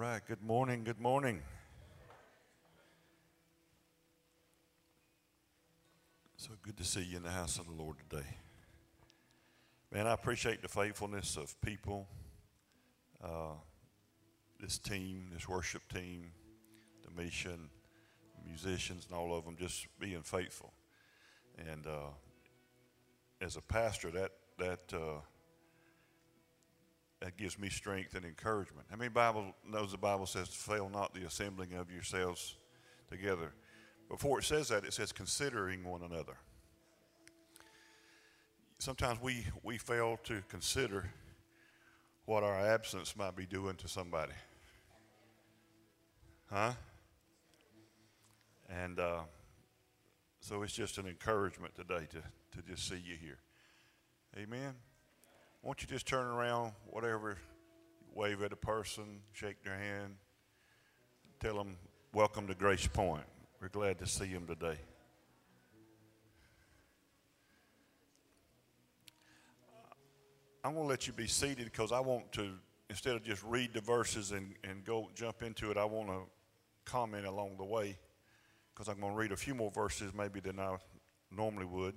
right. Good morning. Good morning. So good to see you in the house of the Lord today. Man, I appreciate the faithfulness of people, uh, this team, this worship team, the mission, musicians, and all of them just being faithful. And uh, as a pastor, that that uh, that gives me strength and encouragement. How many Bible knows the Bible says, "Fail not the assembling of yourselves together." Before it says that, it says considering one another. Sometimes we we fail to consider what our absence might be doing to somebody. Huh? And uh, so it's just an encouragement today to, to just see you here. Amen. Won't you just turn around, whatever, wave at a person, shake their hand, tell them, welcome to GracePoint. We're glad to see them today. I'm going to let you be seated because I want to, instead of just read the verses and, and go jump into it, I want to comment along the way because I'm going to read a few more verses maybe than I normally would.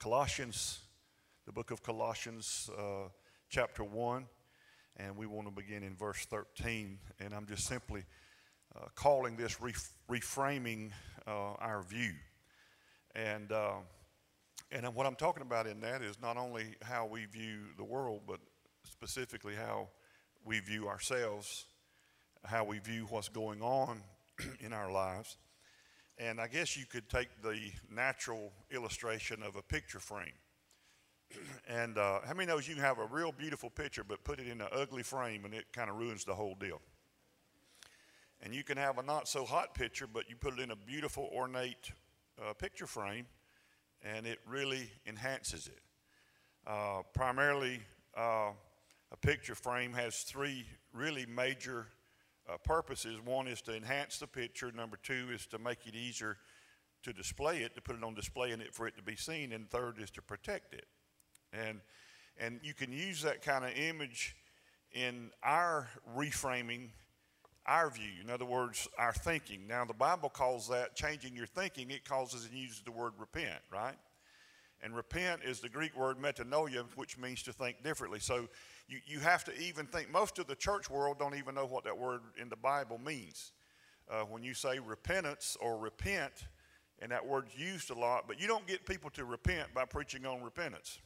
Colossians the book of Colossians, uh, chapter 1, and we want to begin in verse 13. And I'm just simply uh, calling this ref- reframing uh, our view. And, uh, and what I'm talking about in that is not only how we view the world, but specifically how we view ourselves, how we view what's going on in our lives. And I guess you could take the natural illustration of a picture frame and uh, how many knows you can have a real beautiful picture, but put it in an ugly frame and it kind of ruins the whole deal? And you can have a not so hot picture, but you put it in a beautiful, ornate uh, picture frame, and it really enhances it. Uh, primarily, uh, a picture frame has three really major uh, purposes. One is to enhance the picture. Number two is to make it easier to display it, to put it on display and it for it to be seen. And third is to protect it. And, and you can use that kind of image in our reframing our view. In other words, our thinking. Now, the Bible calls that changing your thinking. It causes and uses the word repent, right? And repent is the Greek word metanoia, which means to think differently. So you, you have to even think. Most of the church world don't even know what that word in the Bible means. Uh, when you say repentance or repent, and that word's used a lot, but you don't get people to repent by preaching on repentance.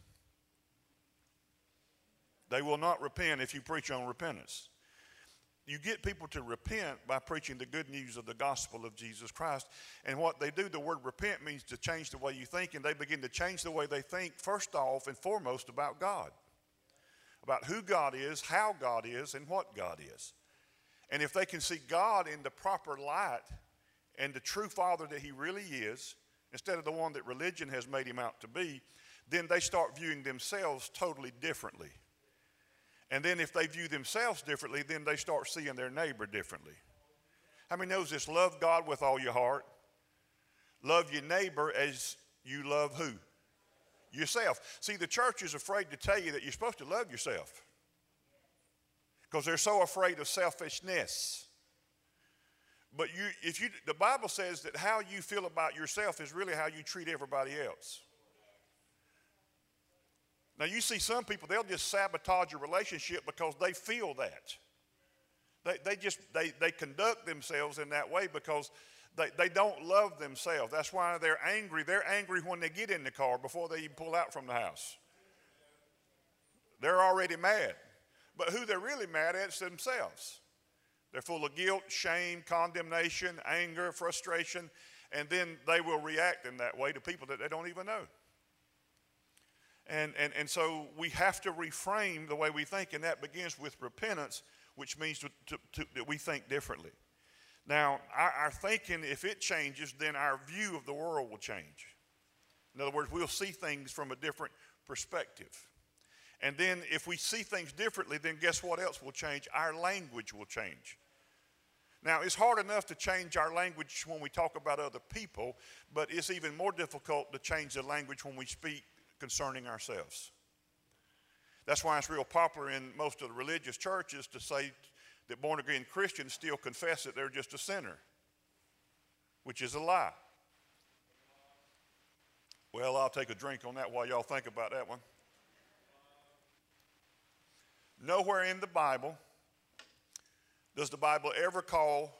They will not repent if you preach on repentance. You get people to repent by preaching the good news of the gospel of Jesus Christ. And what they do, the word repent means to change the way you think, and they begin to change the way they think, first off and foremost, about God. About who God is, how God is, and what God is. And if they can see God in the proper light and the true Father that He really is, instead of the one that religion has made Him out to be, then they start viewing themselves totally differently. And then if they view themselves differently, then they start seeing their neighbor differently. How many knows this? Love God with all your heart. Love your neighbor as you love who? Yourself. See, the church is afraid to tell you that you're supposed to love yourself because they're so afraid of selfishness. But you, if you, the Bible says that how you feel about yourself is really how you treat everybody else. Now, you see some people, they'll just sabotage a relationship because they feel that. They, they just, they, they conduct themselves in that way because they, they don't love themselves. That's why they're angry. They're angry when they get in the car before they even pull out from the house. They're already mad. But who they're really mad at is themselves. They're full of guilt, shame, condemnation, anger, frustration, and then they will react in that way to people that they don't even know. And, and, and so we have to reframe the way we think, and that begins with repentance, which means to, to, to, that we think differently. Now, our, our thinking, if it changes, then our view of the world will change. In other words, we'll see things from a different perspective. And then if we see things differently, then guess what else will change? Our language will change. Now, it's hard enough to change our language when we talk about other people, but it's even more difficult to change the language when we speak concerning ourselves. That's why it's real popular in most of the religious churches to say that born again Christians still confess that they're just a sinner, which is a lie. Well, I'll take a drink on that while y'all think about that one. Nowhere in the Bible does the Bible ever call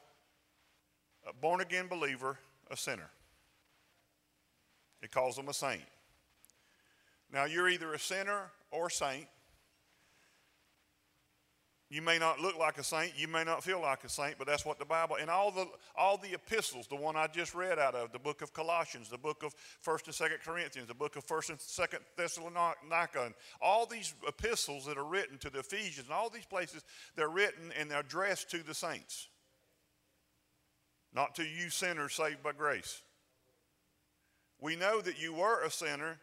a born again believer a sinner. It calls them a saint. Now, you're either a sinner or a saint. You may not look like a saint, you may not feel like a saint, but that's what the Bible and all the all the epistles, the one I just read out of, the book of Colossians, the book of First and Second Corinthians, the book of First and Second Thessalonica, and all these epistles that are written to the Ephesians, and all these places they're written and they're addressed to the saints, not to you sinners saved by grace. We know that you were a sinner.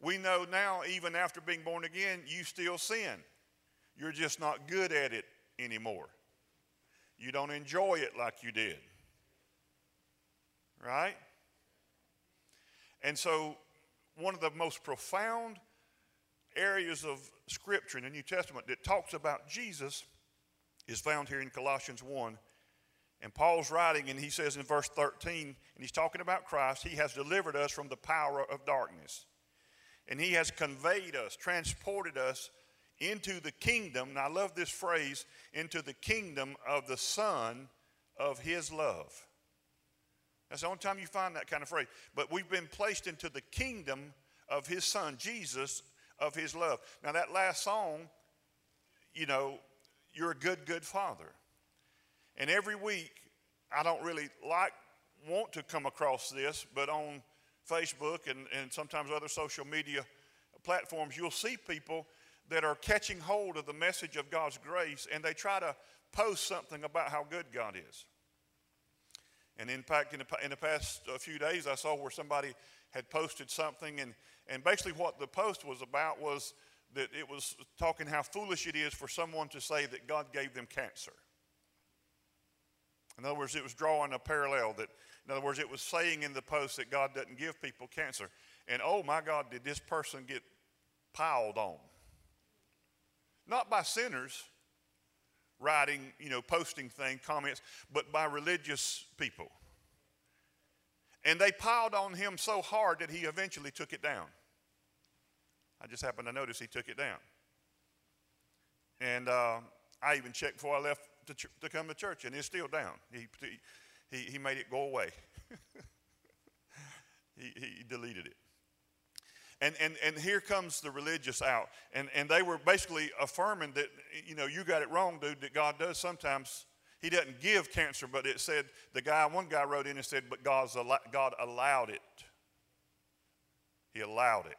We know now, even after being born again, you still sin. You're just not good at it anymore. You don't enjoy it like you did. Right? And so, one of the most profound areas of Scripture in the New Testament that talks about Jesus is found here in Colossians 1. And Paul's writing, and he says in verse 13, and he's talking about Christ, he has delivered us from the power of darkness. And he has conveyed us, transported us into the kingdom, and I love this phrase, into the kingdom of the Son of His love. That's the only time you find that kind of phrase. But we've been placed into the kingdom of His Son, Jesus, of His love. Now, that last song, you know, you're a good, good Father. And every week, I don't really like, want to come across this, but on Facebook and, and sometimes other social media platforms, you'll see people that are catching hold of the message of God's grace and they try to post something about how good God is. And in fact, in the, in the past few days, I saw where somebody had posted something, and, and basically what the post was about was that it was talking how foolish it is for someone to say that God gave them cancer. In other words, it was drawing a parallel that, in other words, it was saying in the post that God doesn't give people cancer. And oh my God, did this person get piled on? Not by sinners writing, you know, posting things, comments, but by religious people. And they piled on him so hard that he eventually took it down. I just happened to notice he took it down. And uh, I even checked before I left to, ch- to, come to church, and it's still down. He, he, he he made it go away, he, he deleted it. And, and, and here comes the religious out. And, and they were basically affirming that, you know, you got it wrong, dude, that God does sometimes. He doesn't give cancer, but it said, the guy, one guy wrote in and said, but God's, God allowed it. He allowed it.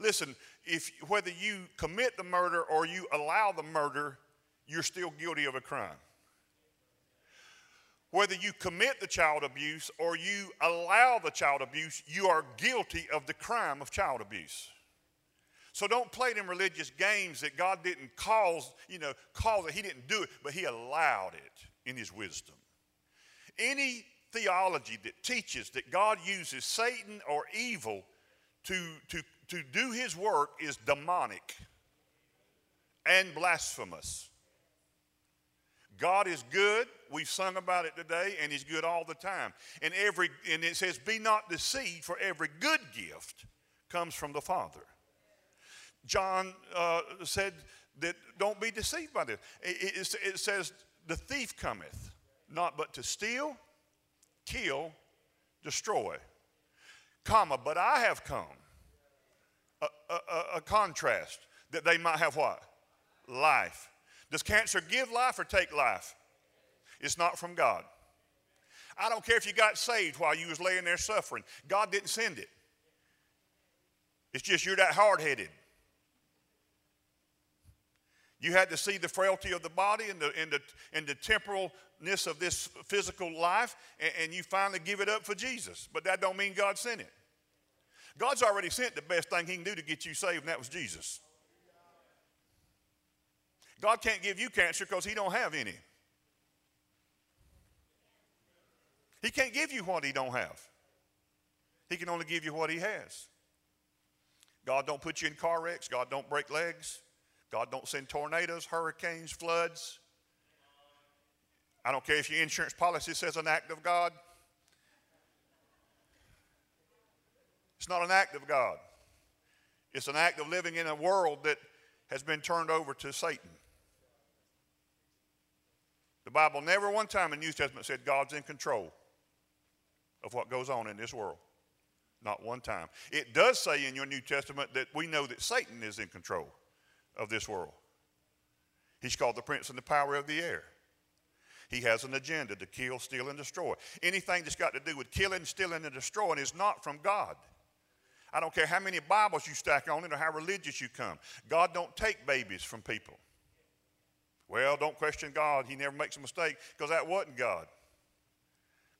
Listen, if, whether you commit the murder or you allow the murder, you're still guilty of a crime whether you commit the child abuse or you allow the child abuse, you are guilty of the crime of child abuse. So don't play them religious games that God didn't cause, you know, cause it. He didn't do it, but He allowed it in His wisdom. Any theology that teaches that God uses Satan or evil to, to, to do His work is demonic and blasphemous. God is good. We've sung about it today, and He's good all the time. And every and it says, "Be not deceived, for every good gift comes from the Father." John uh, said that don't be deceived by this. It, it, it says, "The thief cometh not but to steal, kill, destroy." Comma, but I have come. A, a, a contrast that they might have what? Life does cancer give life or take life? It's not from God. I don't care if you got saved while you was laying there suffering. God didn't send it. It's just you're that hard-headed. You had to see the frailty of the body and the, and the, and the temporalness of this physical life, and, and you finally give it up for Jesus. But that don't mean God sent it. God's already sent the best thing he can do to get you saved, and that was Jesus. God can't give you cancer because he don't have any. He can't give you what he don't have. He can only give you what he has. God don't put you in car wrecks. God don't break legs. God don't send tornadoes, hurricanes, floods. I don't care if your insurance policy says an act of God. It's not an act of God. It's an act of living in a world that has been turned over to Satan. The Bible never one time in the New Testament said God's in control of what goes on in this world. Not one time. It does say in your New Testament that we know that Satan is in control of this world. He's called the prince and the power of the air. He has an agenda to kill, steal, and destroy. Anything that's got to do with killing, stealing, and destroying is not from God. I don't care how many Bibles you stack on it or how religious you come. God don't take babies from people. Well, don't question God. He never makes a mistake because that wasn't God.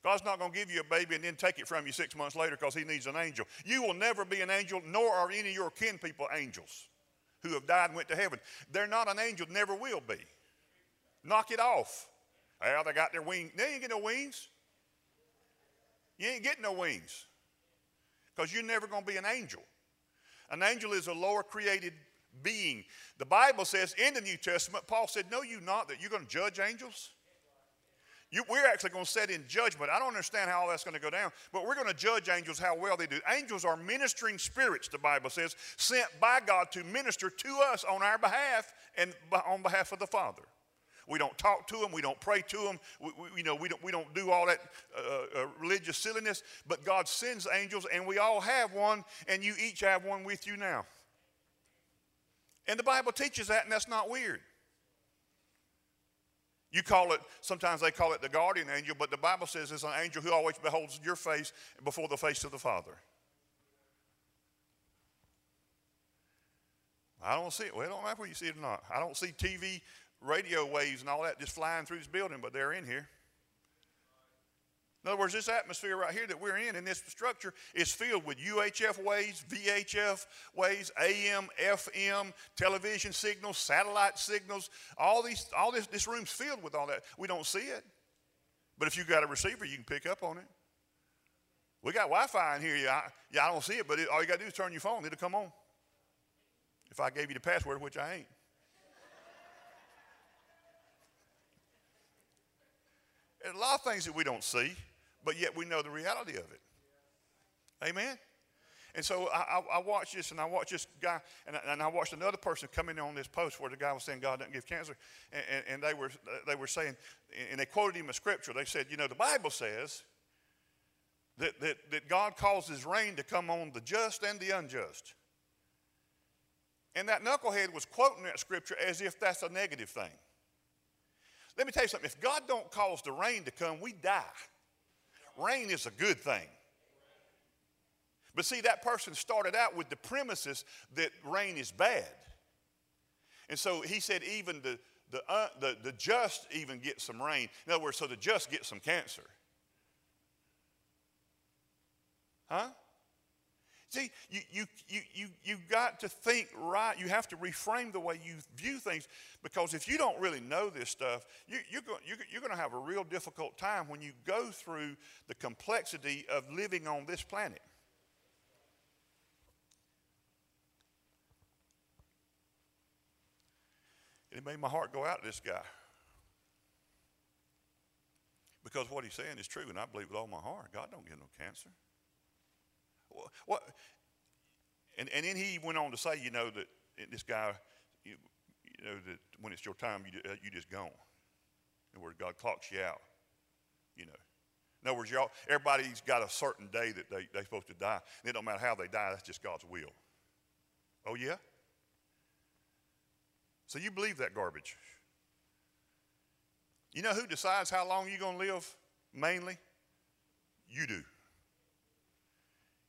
God's not going to give you a baby and then take it from you six months later because he needs an angel. You will never be an angel, nor are any of your kin people angels who have died and went to heaven. They're not an angel, never will be. Knock it off. Well, they got their wings. They ain't get no wings. You ain't getting no wings because you're never going to be an angel. An angel is a lower created being. The Bible says in the New Testament, Paul said, Know you not that you're going to judge angels? You, we're actually going to set in judgment. I don't understand how all that's going to go down, but we're going to judge angels how well they do. Angels are ministering spirits, the Bible says, sent by God to minister to us on our behalf and on behalf of the Father. We don't talk to them. We don't pray to them. We, we, you know, we don't, we don't do all that uh, uh, religious silliness. But God sends angels, and we all have one, and you each have one with you now. And the Bible teaches that, and that's not weird. You call it, sometimes they call it the guardian angel, but the Bible says it's an angel who always beholds your face before the face of the Father. I don't see it. Well, it don't matter whether you see it or not. I don't see TV radio waves and all that just flying through this building, but they're in here. In other words, this atmosphere right here that we're in, in this structure, is filled with UHF waves, VHF waves, AM, FM, television signals, satellite signals. All these, all this, this room's filled with all that. We don't see it, but if you got a receiver, you can pick up on it. We got Wi-Fi in here. Yeah, I, yeah, I don't see it, but it, all you got to do is turn your phone; it'll come on. If I gave you the password, which I ain't. There's a lot of things that we don't see, but yet we know the reality of it. Amen? And so I, I, I watched this, and I watched this guy, and I, and I watched another person come in on this post where the guy was saying God doesn't give cancer, and, and, and, they were they were saying, and they quoted him a scripture. They said, you know, the Bible says that that, that God causes rain to come on the just and the unjust. And that knucklehead was quoting that scripture as if that's a negative thing. Let me tell you something. If God don't cause the rain to come, we die. Rain is a good thing. But see, that person started out with the premises that rain is bad. And so he said, even the, the, uh, the, the just even get some rain. In other words, so the just get some cancer. Huh? See, you, you, you, you, you got to think right. You have to reframe the way you view things because if you don't really know this stuff, you, you're, go, you're, you're going to have a real difficult time when you go through the complexity of living on this planet. It made my heart go out to this guy. Because what he's saying is true, and I believe with all my heart. God don't get no cancer. What? And, and then he went on to say, you know, that this guy, you, you know, that when it's your time, you, you just gone. In other words, God clocks you out, you know. In other words, y'all, everybody's got a certain day that they, they're supposed to die. And it don't matter how they die, that's just God's will. Oh, yeah? So you believe that garbage. You know who decides how long you're going to live mainly? You do.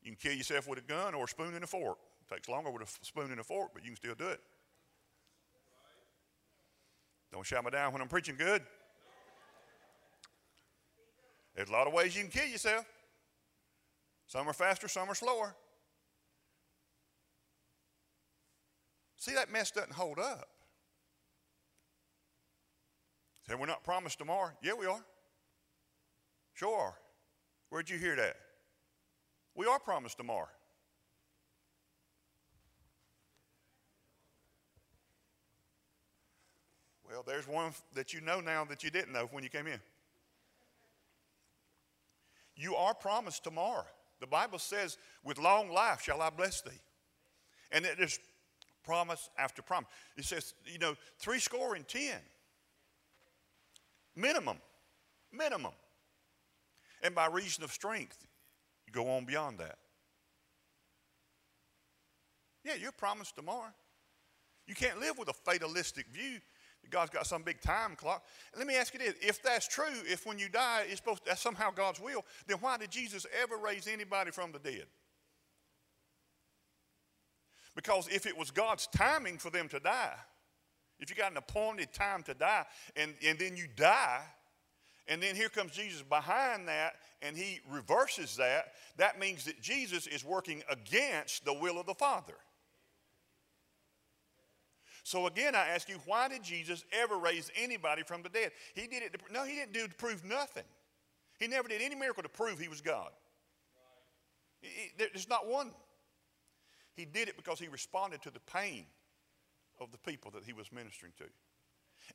You can kill yourself with a gun or a spoon and a fork. It takes longer with a spoon and a fork, but you can still do it. Don't shout me down when I'm preaching good. There's a lot of ways you can kill yourself. Some are faster, some are slower. See, that mess doesn't hold up. Say, we're not promised tomorrow. Yeah, we are. Sure. Where'd you hear that? We are promised tomorrow. Well, there's one that you know now that you didn't know when you came in. You are promised tomorrow. The Bible says, with long life shall I bless thee. And it is promise after promise. It says, you know, three score and ten. Minimum. Minimum. And by reason of strength, go on beyond that. Yeah, you're promised tomorrow. You can't live with a fatalistic view that God's got some big time clock. let me ask you this if that's true, if when you die, it's supposed to, that's somehow God's will, then why did Jesus ever raise anybody from the dead? Because if it was God's timing for them to die, if you got an appointed time to die and, and then you die, and then here comes Jesus behind that and he reverses that, that means that Jesus is working against the will of the Father. So again, I ask you, why did Jesus ever raise anybody from the dead? He did it. To, no, he didn't do it to prove nothing. He never did any miracle to prove he was God. there's not one. He did it because he responded to the pain of the people that he was ministering to.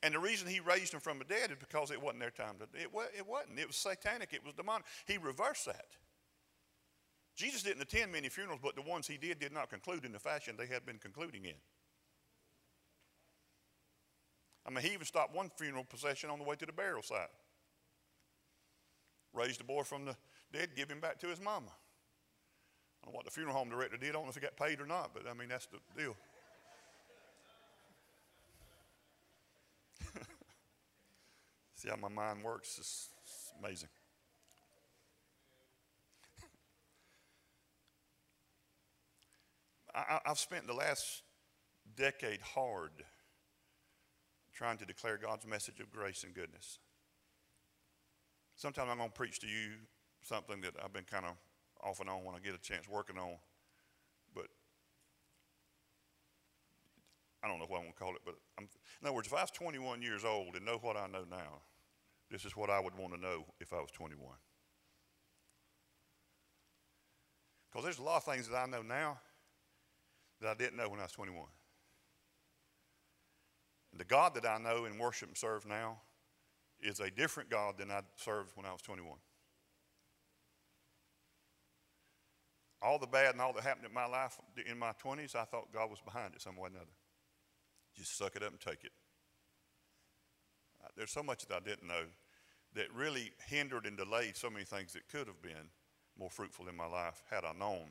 And the reason he raised them from the dead is because it wasn't their time to. It, it wasn't. It was satanic. It was demonic. He reversed that. Jesus didn't attend many funerals, but the ones he did did not conclude in the fashion they had been concluding in. I mean, he even stopped one funeral procession on the way to the burial site. Raised the boy from the dead, give him back to his mama. I don't know what the funeral home director did. I don't know if he got paid or not, but I mean, that's the deal. See how my mind works? It's, amazing. I, have spent the last decade hard trying to declare God's message of grace and goodness. Sometimes I'm going to preach to you something that I've been kind of off and on when I get a chance working on, but I don't know what I'm going to call it. But I'm, in other words, if I was 21 years old and know what I know now, this is what I would want to know if I was 21. Because there's a lot of things that I know now that I didn't know when I was 21. The God that I know and worship and serve now is a different God than I served when I was 21. All the bad and all that happened in my life in my 20s, I thought God was behind it some way or another. Just suck it up and take it. There's so much that I didn't know that really hindered and delayed so many things that could have been more fruitful in my life had I known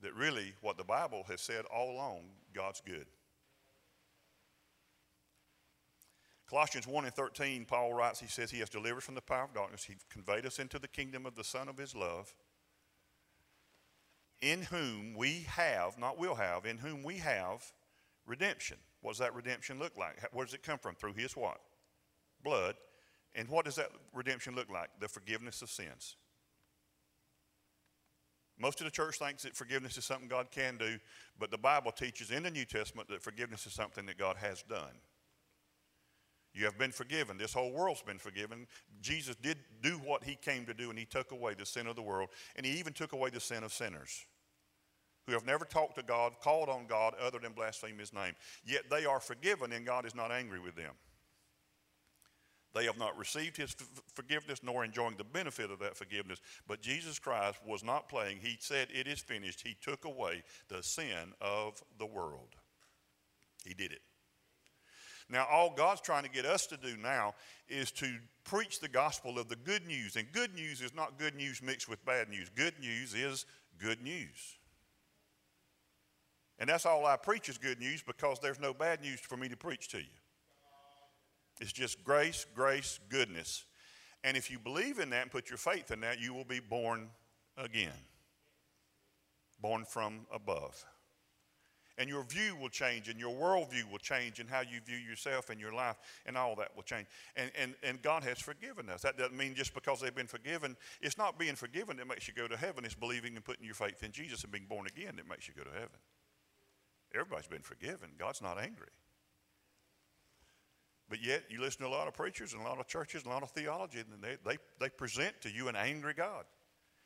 that really what the Bible has said all along God's good. Colossians 1 and 13, Paul writes, he says, He has delivered from the power of darkness. He conveyed us into the kingdom of the Son of His love, in whom we have, not will have, in whom we have redemption. What does that redemption look like? Where does it come from? Through His what? Blood. And what does that redemption look like? The forgiveness of sins. Most of the church thinks that forgiveness is something God can do, but the Bible teaches in the New Testament that forgiveness is something that God has done. You have been forgiven. This whole world's been forgiven. Jesus did do what he came to do, and he took away the sin of the world, and he even took away the sin of sinners who have never talked to God, called on God other than blaspheme his name. Yet they are forgiven, and God is not angry with them. They have not received his forgiveness nor enjoying the benefit of that forgiveness. But Jesus Christ was not playing. He said, It is finished. He took away the sin of the world. He did it. Now, all God's trying to get us to do now is to preach the gospel of the good news. And good news is not good news mixed with bad news. Good news is good news. And that's all I preach is good news because there's no bad news for me to preach to you. It's just grace, grace, goodness. And if you believe in that and put your faith in that, you will be born again, born from above and your view will change and your worldview will change and how you view yourself and your life and all that will change. And, and, and God has forgiven us. That doesn't mean just because they've been forgiven, it's not being forgiven that makes you go to heaven. It's believing and putting your faith in Jesus and being born again that makes you go to heaven. Everybody's been forgiven. God's not angry. But yet, you listen to a lot of preachers and a lot of churches and a lot of theology, and they, they, they present to you an angry God.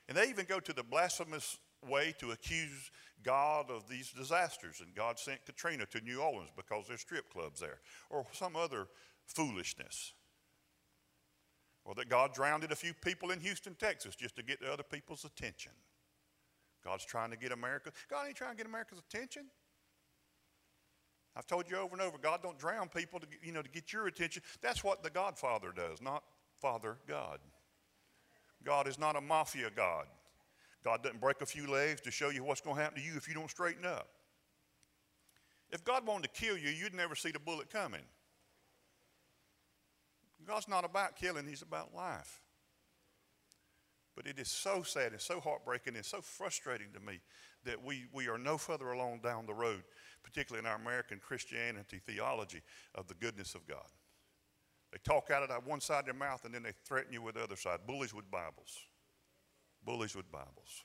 And they even go to the blasphemous way to accuse God of these disasters, and God sent Katrina to New Orleans because there's strip clubs there, or some other foolishness. Or that God drowned a few people in Houston, Texas, just to get the other people's attention. God's trying to get America. God ain't trying to get America's attention. I've told you over and over, God don't drown people to, you know, to get your attention. That's what the Godfather does, not Father God. God is not a mafia God. God doesn't break a few legs to show you what's going to happen to you if you don't straighten up. If God wanted to kill you, you'd never see the bullet coming. God's not about killing, He's about life. But it is so sad and so heartbreaking and so frustrating to me that we, we are no further along down the road, particularly in our American Christianity theology of the goodness of God. They talk out of one side of their mouth and then they threaten you with the other side. Bullies with Bibles. Bullies with Bibles.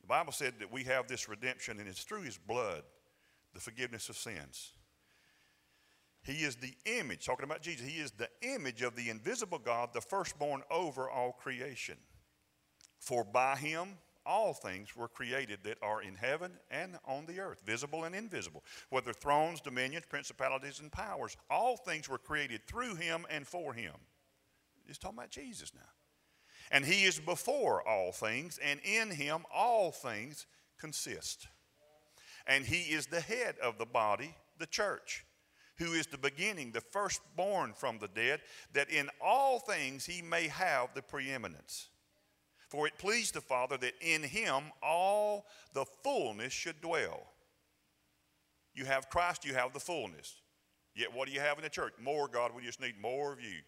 The Bible said that we have this redemption and it's through his blood, the forgiveness of sins. He is the image, talking about Jesus, he is the image of the invisible God, the firstborn over all creation. For by him all things were created that are in heaven and on the earth, visible and invisible, whether thrones, dominions, principalities, and powers. All things were created through him and for him. He's talking about Jesus now. And he is before all things, and in him all things consist. And he is the head of the body, the church who is the beginning, the firstborn from the dead, that in all things he may have the preeminence. For it pleased the Father that in him all the fullness should dwell. You have Christ, you have the fullness. Yet what do you have in the church? More, God, we just need more of you.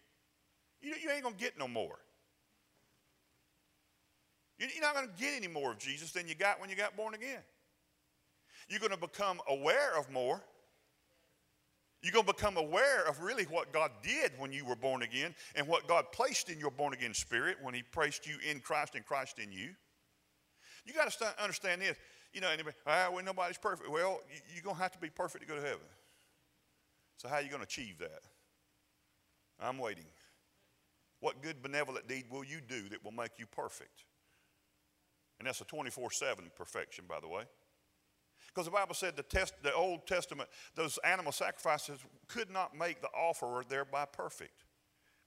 You, you ain't going to get no more. You're not going to get any more of Jesus than you got when you got born again. You're going to become aware of more you're going to become aware of really what God did when you were born again and what God placed in your born again spirit when He placed you in Christ and Christ in you. You got to understand this. You know, anybody, ah, well, nobody's perfect. Well, you're going to have to be perfect to go to heaven. So, how are you going to achieve that? I'm waiting. What good benevolent deed will you do that will make you perfect? And that's a 24 7 perfection, by the way. Because the Bible said the, test, the Old Testament, those animal sacrifices could not make the offerer thereby perfect.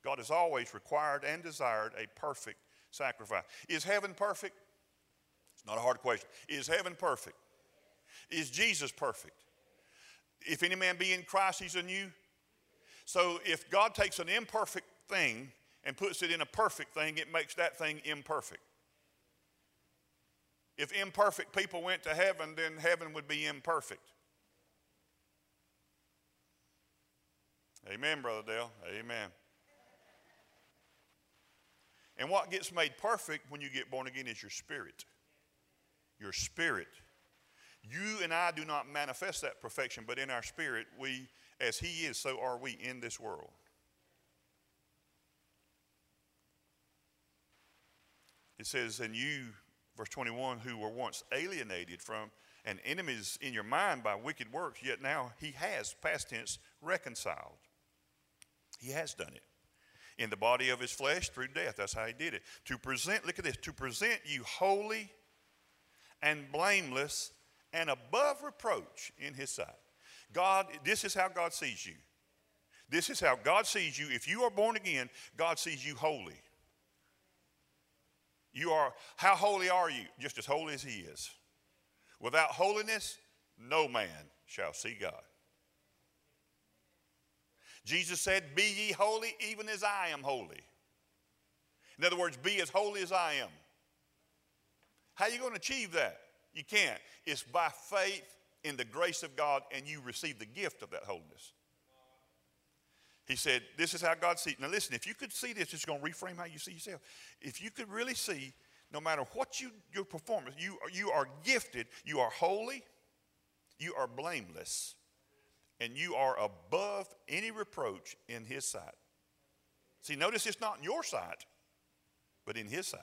God has always required and desired a perfect sacrifice. Is heaven perfect? It's not a hard question. Is heaven perfect? Is Jesus perfect? If any man be in Christ, he's a new. So if God takes an imperfect thing and puts it in a perfect thing, it makes that thing imperfect. If imperfect people went to heaven, then heaven would be imperfect. Amen, Brother Dell. Amen. And what gets made perfect when you get born again is your spirit. Your spirit. You and I do not manifest that perfection, but in our spirit, we, as He is, so are we in this world. It says, and you verse 21, who were once alienated from and enemies in your mind by wicked works, yet now he has, past tense, reconciled. He has done it in the body of his flesh through death. That's how he did it. To present, look at this, to present you holy and blameless and above reproach in his sight. God, this is how God sees you. This is how God sees you. If you are born again, God sees you holy. You are, how holy are you? Just as holy as He is. Without holiness, no man shall see God. Jesus said, Be ye holy, even as I am holy. In other words, be as holy as I am. How are you going to achieve that? You can't. It's by faith in the grace of God, and you receive the gift of that holiness. He said, This is how God sees. Now, listen, if you could see this, it's going to reframe how you see yourself. If you could really see, no matter what you, your performance, you, you are gifted, you are holy, you are blameless, and you are above any reproach in His sight. See, notice it's not in your sight, but in His sight.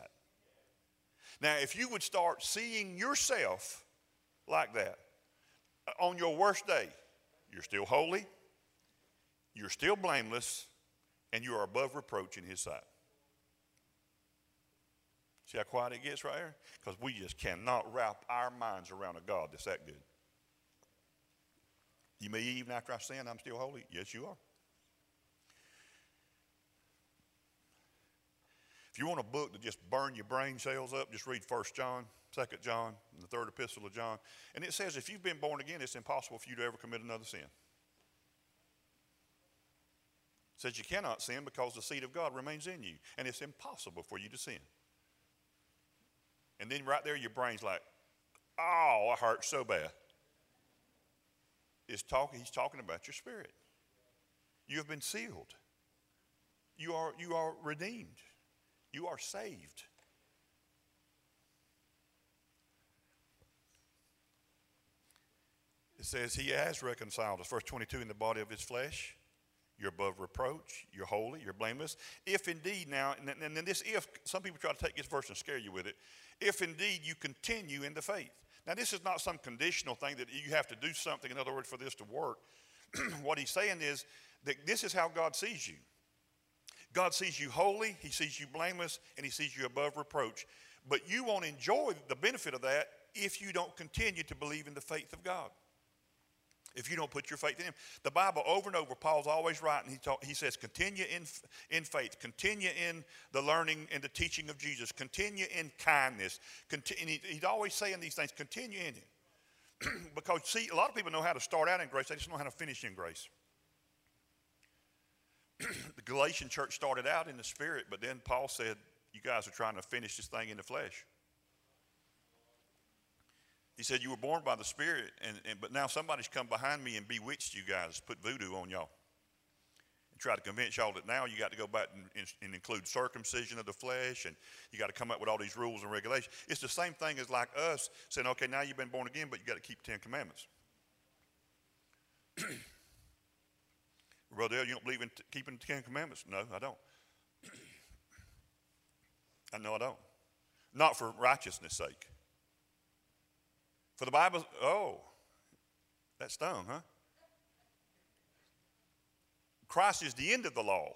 Now, if you would start seeing yourself like that on your worst day, you're still holy you're still blameless, and you are above reproach in His sight. See how quiet it gets right here? Because we just cannot wrap our minds around a God that's that good. You may even after I sin, I'm still holy. Yes, you are. If you want a book to just burn your brain cells up, just read 1 John, 2 John, and the third epistle of John. And it says if you've been born again, it's impossible for you to ever commit another sin. It says you cannot sin because the seed of God remains in you, and it's impossible for you to sin. And then right there, your brain's like, oh, I hurt so bad. It's talking, he's talking about your spirit. You have been sealed. You are, you are redeemed. You are saved. It says, He has reconciled us. Verse 22 in the body of His flesh. You're above reproach. You're holy. You're blameless. If indeed, now, and then this if, some people try to take this verse and scare you with it. If indeed you continue in the faith. Now, this is not some conditional thing that you have to do something, in other words, for this to work. what he's saying is that this is how God sees you. God sees you holy, He sees you blameless, and He sees you above reproach. But you won't enjoy the benefit of that if you don't continue to believe in the faith of God. If you don't put your faith in Him. The Bible, over and over, Paul's always writing, he, talk, he says, continue in, in faith, continue in the learning and the teaching of Jesus, continue in kindness. Continue, he's always saying these things, continue in it. because, see, a lot of people know how to start out in grace, they just know how to finish in grace. the Galatian church started out in the spirit, but then Paul said, You guys are trying to finish this thing in the flesh. He said, You were born by the Spirit, and, and, but now somebody's come behind me and bewitched you guys, put voodoo on y'all. And try to convince y'all that now you got to go back and, and, include circumcision of the flesh, and you got to come up with all these rules and regulations. It's the same thing as like us saying, Okay, now you've been born again, but you got to keep Ten Commandments. Brother, you don't believe in t- keeping the Ten Commandments? No, I don't. I know I don't. Not for righteousness' sake. For the Bible, oh, that stung, huh? Christ is the end of the law,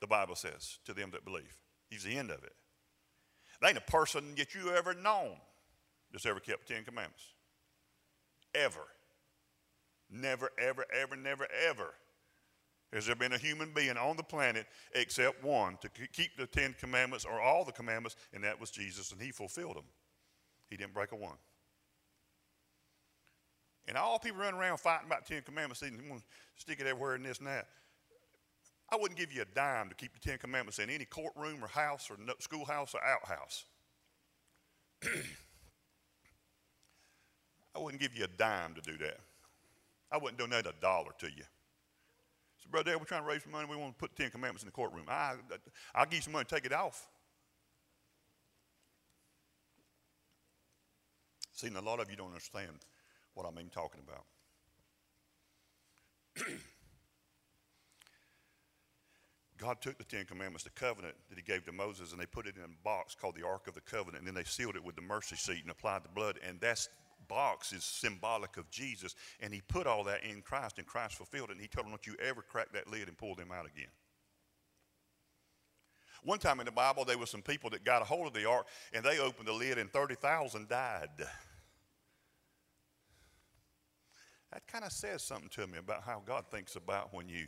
the Bible says to them that believe. He's the end of it. There ain't a person that you ever known that's ever kept Ten Commandments. Ever. Never, ever, ever, never, ever has there been a human being on the planet except one to keep the Ten Commandments or all the commandments, and that was Jesus, and he fulfilled them. He didn't break a one. And all people running around fighting about Ten Commandments, they want to stick it everywhere and this and that. I wouldn't give you a dime to keep the Ten Commandments in any courtroom or house or schoolhouse or outhouse. I wouldn't give you a dime to do that. I wouldn't donate a dollar to you. So, Brother Dell, we're trying to raise some money. We want to put Ten Commandments in the courtroom. I, I'll give you some money, take it off. See, a lot of you don't understand what I'm even talking about. God took the Ten Commandments, the covenant that He gave to Moses, and they put it in a box called the Ark of the Covenant, and then they sealed it with the mercy seat and applied the blood, and that box is symbolic of Jesus. And he put all that in Christ, and Christ fulfilled it. And he told them, Don't you ever crack that lid and pull them out again. One time in the Bible, there were some people that got a hold of the ark, and they opened the lid, and 30,000 died. That kind of says something to me about how God thinks about when you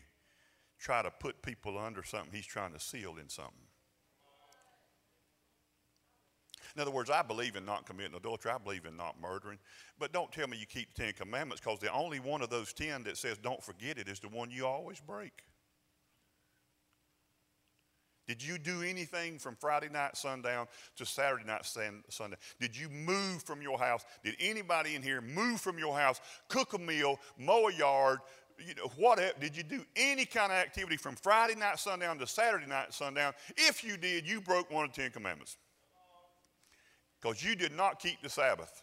try to put people under something He's trying to seal in something. In other words, I believe in not committing adultery. I believe in not murdering. But don't tell me you keep the Ten Commandments because the only one of those ten that says don't forget it is the one you always break. Did you do anything from Friday night sundown to Saturday night sundown? Did you move from your house? Did anybody in here move from your house, cook a meal, mow a yard, you know, whatever? Did you do any kind of activity from Friday night sundown to Saturday night sundown? If you did, you broke one of the Ten Commandments because you did not keep the Sabbath.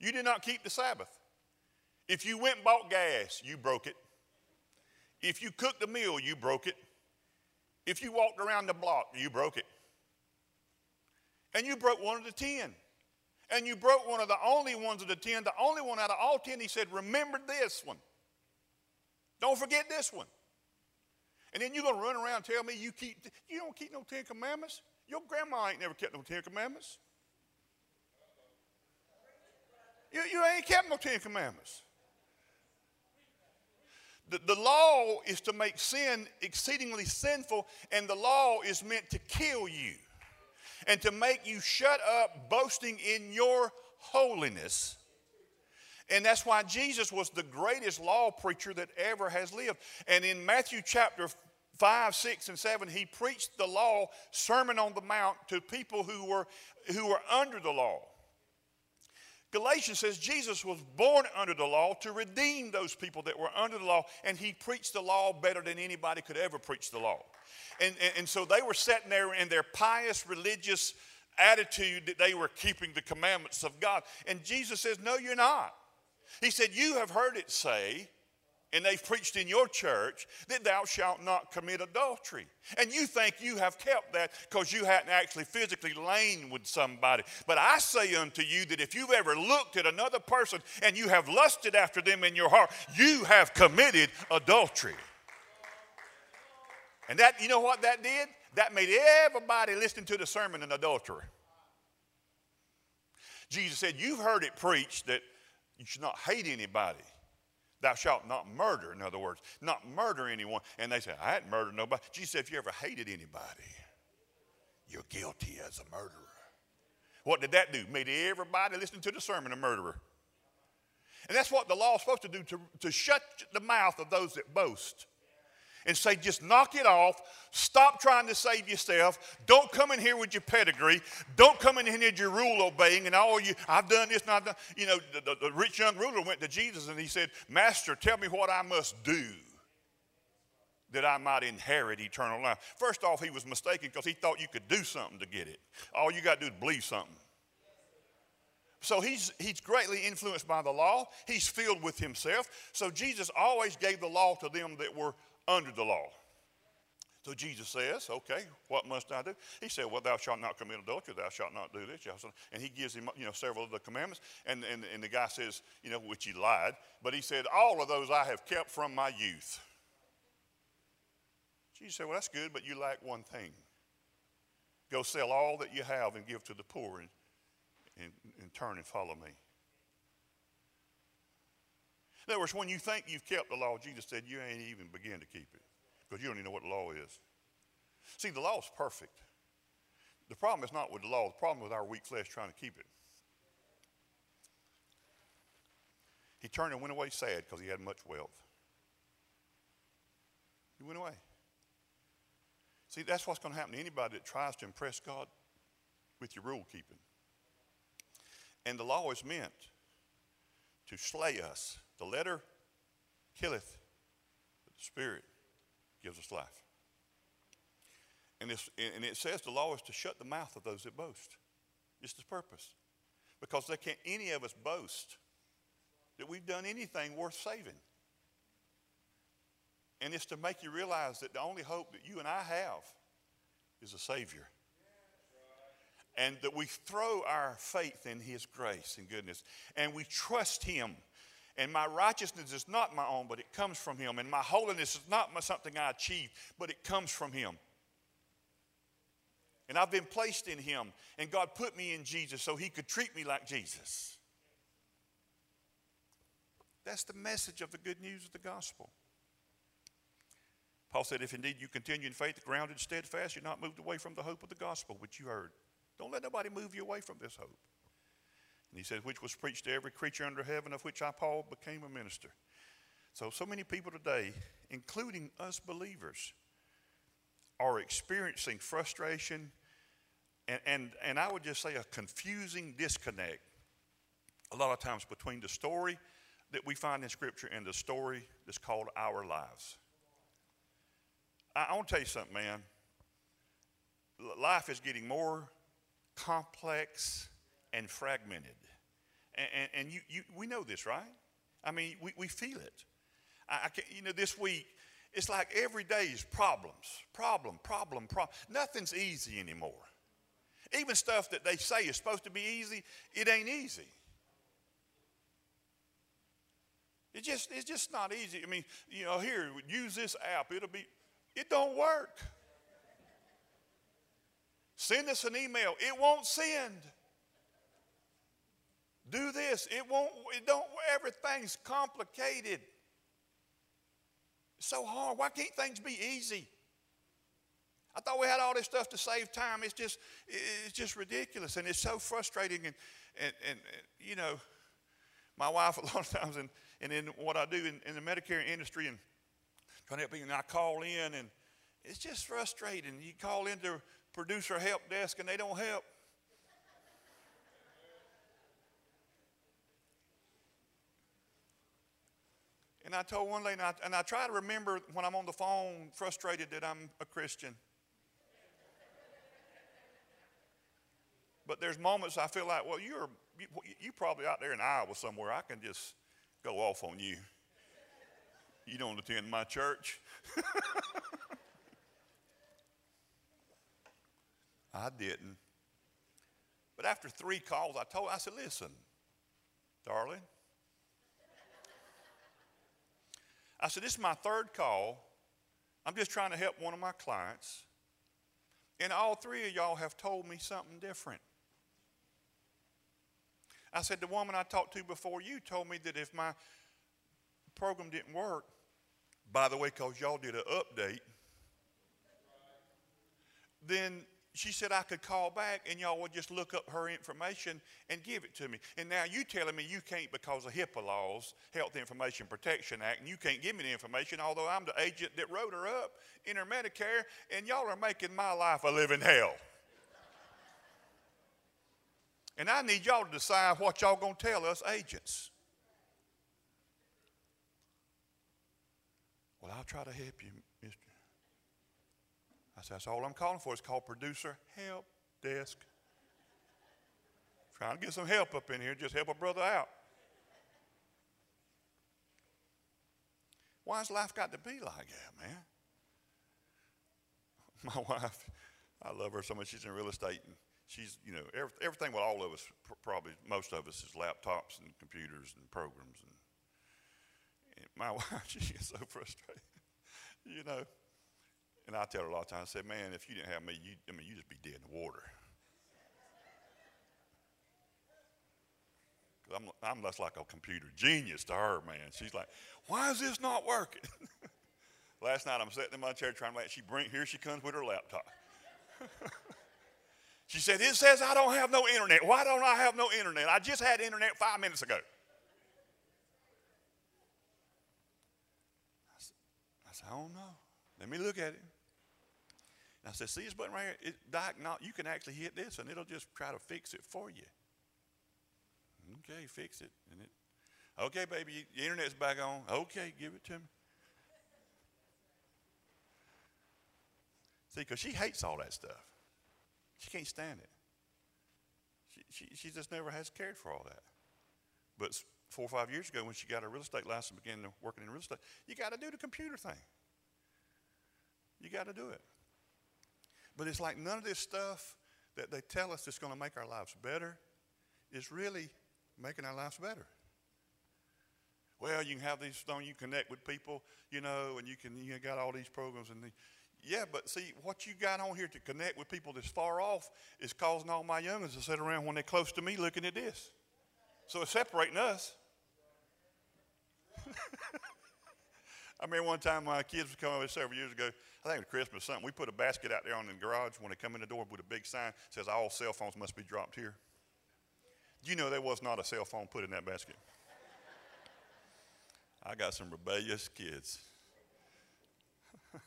You did not keep the Sabbath. If you went and bought gas, you broke it. If you cooked a meal, you broke it. If you walked around the block, you broke it. And you broke one of the ten. And you broke one of the only ones of the ten, the only one out of all ten. He said, Remember this one. Don't forget this one. And then you're going to run around and tell me you keep, you don't keep no Ten Commandments? Your grandma ain't never kept no Ten Commandments. You, you ain't kept no Ten Commandments. The, the law is to make sin exceedingly sinful, and the law is meant to kill you and to make you shut up boasting in your holiness. And that's why Jesus was the greatest law preacher that ever has lived. And in Matthew chapter 5, 6, and 7, he preached the law, Sermon on the Mount, to people who were, who were under the law. Galatians says Jesus was born under the law to redeem those people that were under the law, and he preached the law better than anybody could ever preach the law. And, and, and so they were sitting there in their pious religious attitude that they were keeping the commandments of God. And Jesus says, No, you're not. He said, You have heard it say, and they've preached in your church that thou shalt not commit adultery. And you think you have kept that because you hadn't actually physically lain with somebody. But I say unto you that if you've ever looked at another person and you have lusted after them in your heart, you have committed adultery. And that, you know what that did? That made everybody listening to the sermon an adulterer. Jesus said, You've heard it preached that you should not hate anybody. Thou shalt not murder, in other words, not murder anyone. And they say, I hadn't murdered nobody. Jesus said, if you ever hated anybody, you're guilty as a murderer. What did that do? Made everybody listening to the sermon a murderer. And that's what the law is supposed to do to, to shut the mouth of those that boast and say, just knock it off. Stop trying to save yourself. Don't come in here with your pedigree. Don't come in here with your rule obeying and all you, I've done this and I've done. You know, the, the, the rich young ruler went to Jesus and he said, Master, tell me what I must do that I might inherit eternal life. First off, he was mistaken because he thought you could do something to get it. All you got to do is believe something. So he's, he's greatly influenced by the law. He's filled with himself. So Jesus always gave the law to them that were under the law. So Jesus says, okay, what must I do? He said, well, thou shalt not commit adultery, thou shalt not do this. And he gives him, you know, several of the commandments. And, and, and the guy says, you know, which he lied, but he said, all of those I have kept from my youth. Jesus said, well, that's good, but you lack one thing. Go sell all that you have and give to the poor and, and, and turn and follow me. In other words, when you think you've kept the law, Jesus said you ain't even begin to keep it because you don't even know what the law is. See, the law is perfect. The problem is not with the law, the problem with our weak flesh trying to keep it. He turned and went away sad because he had much wealth. He went away. See, that's what's going to happen to anybody that tries to impress God with your rule keeping. And the law is meant to slay us the letter killeth, but the Spirit gives us life. And, and it says the law is to shut the mouth of those that boast. It's the purpose. Because they can't any of us boast that we've done anything worth saving. And it's to make you realize that the only hope that you and I have is a Savior. And that we throw our faith in His grace and goodness. And we trust Him and my righteousness is not my own, but it comes from Him. And my holiness is not something I achieve, but it comes from Him. And I've been placed in Him, and God put me in Jesus so He could treat me like Jesus. That's the message of the good news of the gospel. Paul said, If indeed you continue in faith, grounded, steadfast, you're not moved away from the hope of the gospel which you heard. Don't let nobody move you away from this hope. And he says, which was preached to every creature under heaven, of which I, Paul, became a minister. So, so many people today, including us believers, are experiencing frustration and, and, and I would just say a confusing disconnect a lot of times between the story that we find in Scripture and the story that's called our lives. I, I want to tell you something, man. Life is getting more complex and fragmented. And, and, and you, you, we know this, right? I mean, we, we feel it. I, I can, you know, this week, it's like every day is problems, problem, problem, problem. Nothing's easy anymore. Even stuff that they say is supposed to be easy, it ain't easy. It just, it's just not easy. I mean, you know, here, use this app, it'll be, it don't work. Send us an email. It won't send. Do this. It won't, it don't, everything's complicated. It's so hard. Why can't things be easy? I thought we had all this stuff to save time. It's just, it's just ridiculous. And it's so frustrating. And, and, and, you know, my wife, a lot of times, and, and in what I do in, in the Medicare industry and trying to help people, and I call in, and it's just frustrating. You call into producer help desk, and they don't help. And I told one lady, and I, and I try to remember when I'm on the phone frustrated that I'm a Christian. But there's moments I feel like, well, you're you, you probably out there in Iowa somewhere. I can just go off on you. You don't attend my church. I didn't. But after three calls, I told I said, listen, darling. I said, this is my third call. I'm just trying to help one of my clients. And all three of y'all have told me something different. I said, the woman I talked to before you told me that if my program didn't work, by the way, because y'all did an update, then she said I could call back and y'all would just look up her information and give it to me. And now you telling me you can't because of HIPAA laws, Health Information Protection Act, and you can't give me the information, although I'm the agent that wrote her up in her Medicare, and y'all are making my life a living hell. And I need y'all to decide what y'all to tell us agents. Well, I'll try to help you. I said, that's all I'm calling for. It's called producer help desk. Trying to get some help up in here, just help a brother out. Why's life got to be like that, man? My wife, I love her so much. She's in real estate, and she's, you know, every, everything with all of us, probably most of us, is laptops and computers and programs. And, and my wife, she gets so frustrated, you know. And I tell her a lot of times, I say, man, if you didn't have me, you, I mean, you'd just be dead in the water. Cause I'm, I'm less like a computer genius to her, man. She's like, why is this not working? Last night I'm sitting in my chair trying to wait. She bring here she comes with her laptop. She said, It says I don't have no internet. Why don't I have no internet? I just had internet five minutes ago. I, said, I don't know. Let me look at it. And I said, See this button right here? It, you can actually hit this and it'll just try to fix it for you. Okay, fix it. And it, okay, baby, the internet's back on. Okay, give it to me. See, because she hates all that stuff. She can't stand it. She, she, she just never has cared for all that. But four or five years ago, when she got her real estate license and began working in real estate, you got to do the computer thing. You got to do it. But it's like none of this stuff that they tell us is going to make our lives better is really making our lives better. Well, you can have these, don't you connect with people, you know, and you can, you got all these programs and the, yeah, but see, what you got on here to connect with people that's far off is causing all my youngins to sit around when they're close to me looking at this. So it's separating us. I remember one time my kids were coming over several years ago. I think it was Christmas or something. We put a basket out there on the garage when they come in the door with a big sign says all cell phones must be dropped here. Do you know there was not a cell phone put in that basket? I got some rebellious kids.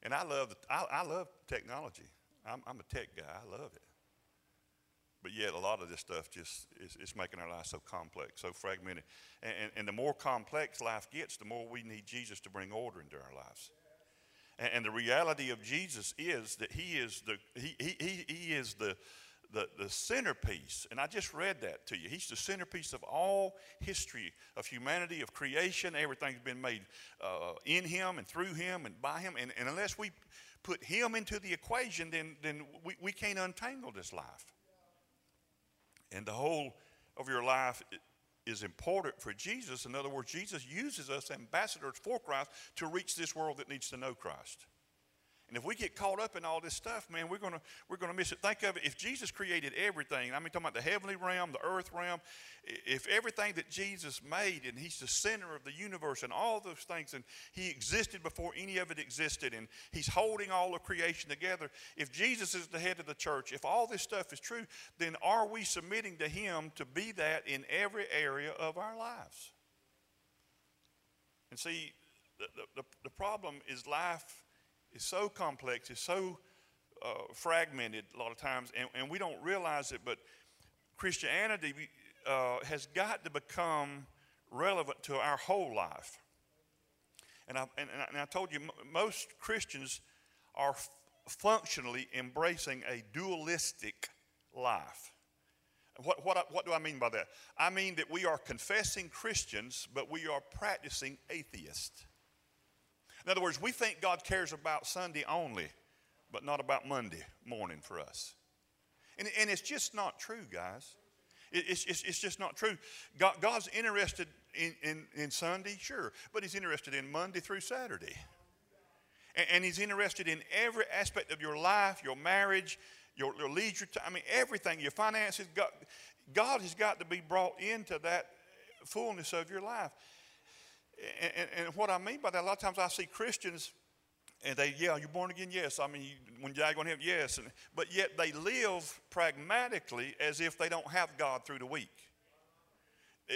And I love, I, I love technology. I'm, I'm, a tech guy. I love it. But yet, a lot of this stuff just is it's making our lives so complex, so fragmented. And, and, and, the more complex life gets, the more we need Jesus to bring order into our lives. And, and the reality of Jesus is that He is the He, he, he is the the, the centerpiece, and I just read that to you. He's the centerpiece of all history of humanity, of creation. Everything's been made uh, in Him and through Him and by Him. And, and unless we put Him into the equation, then, then we, we can't untangle this life. And the whole of your life is important for Jesus. In other words, Jesus uses us ambassadors for Christ to reach this world that needs to know Christ. And if we get caught up in all this stuff, man, we're gonna we're gonna miss it. Think of it. If Jesus created everything, I mean, talking about the heavenly realm, the earth realm, if everything that Jesus made, and He's the center of the universe, and all those things, and He existed before any of it existed, and He's holding all of creation together. If Jesus is the head of the church, if all this stuff is true, then are we submitting to Him to be that in every area of our lives? And see, the, the, the problem is life is so complex, it's so uh, fragmented a lot of times, and, and, we don't realize it, but Christianity uh, has got to become relevant to our whole life. And I, and, and I told you, most Christians are functionally embracing a dualistic life. What, what, what do I mean by that? I mean that we are confessing Christians, but we are practicing atheists. In other words, we think God cares about Sunday only, but not about Monday morning for us. And, and it's just not true, guys. It, it's, it's, it's, just not true. God, God's interested in, in, in, Sunday, sure, but He's interested in Monday through Saturday. And, and He's interested in every aspect of your life, your marriage, your, your leisure time, I mean, everything, your finances. God, God has got to be brought into that fullness of your life. And, and, what I mean by that, a lot of times I see Christians, and they, yeah, you're born again, yes. I mean, you, when you're going to have, yes. And, but yet they live pragmatically as if they don't have God through the week.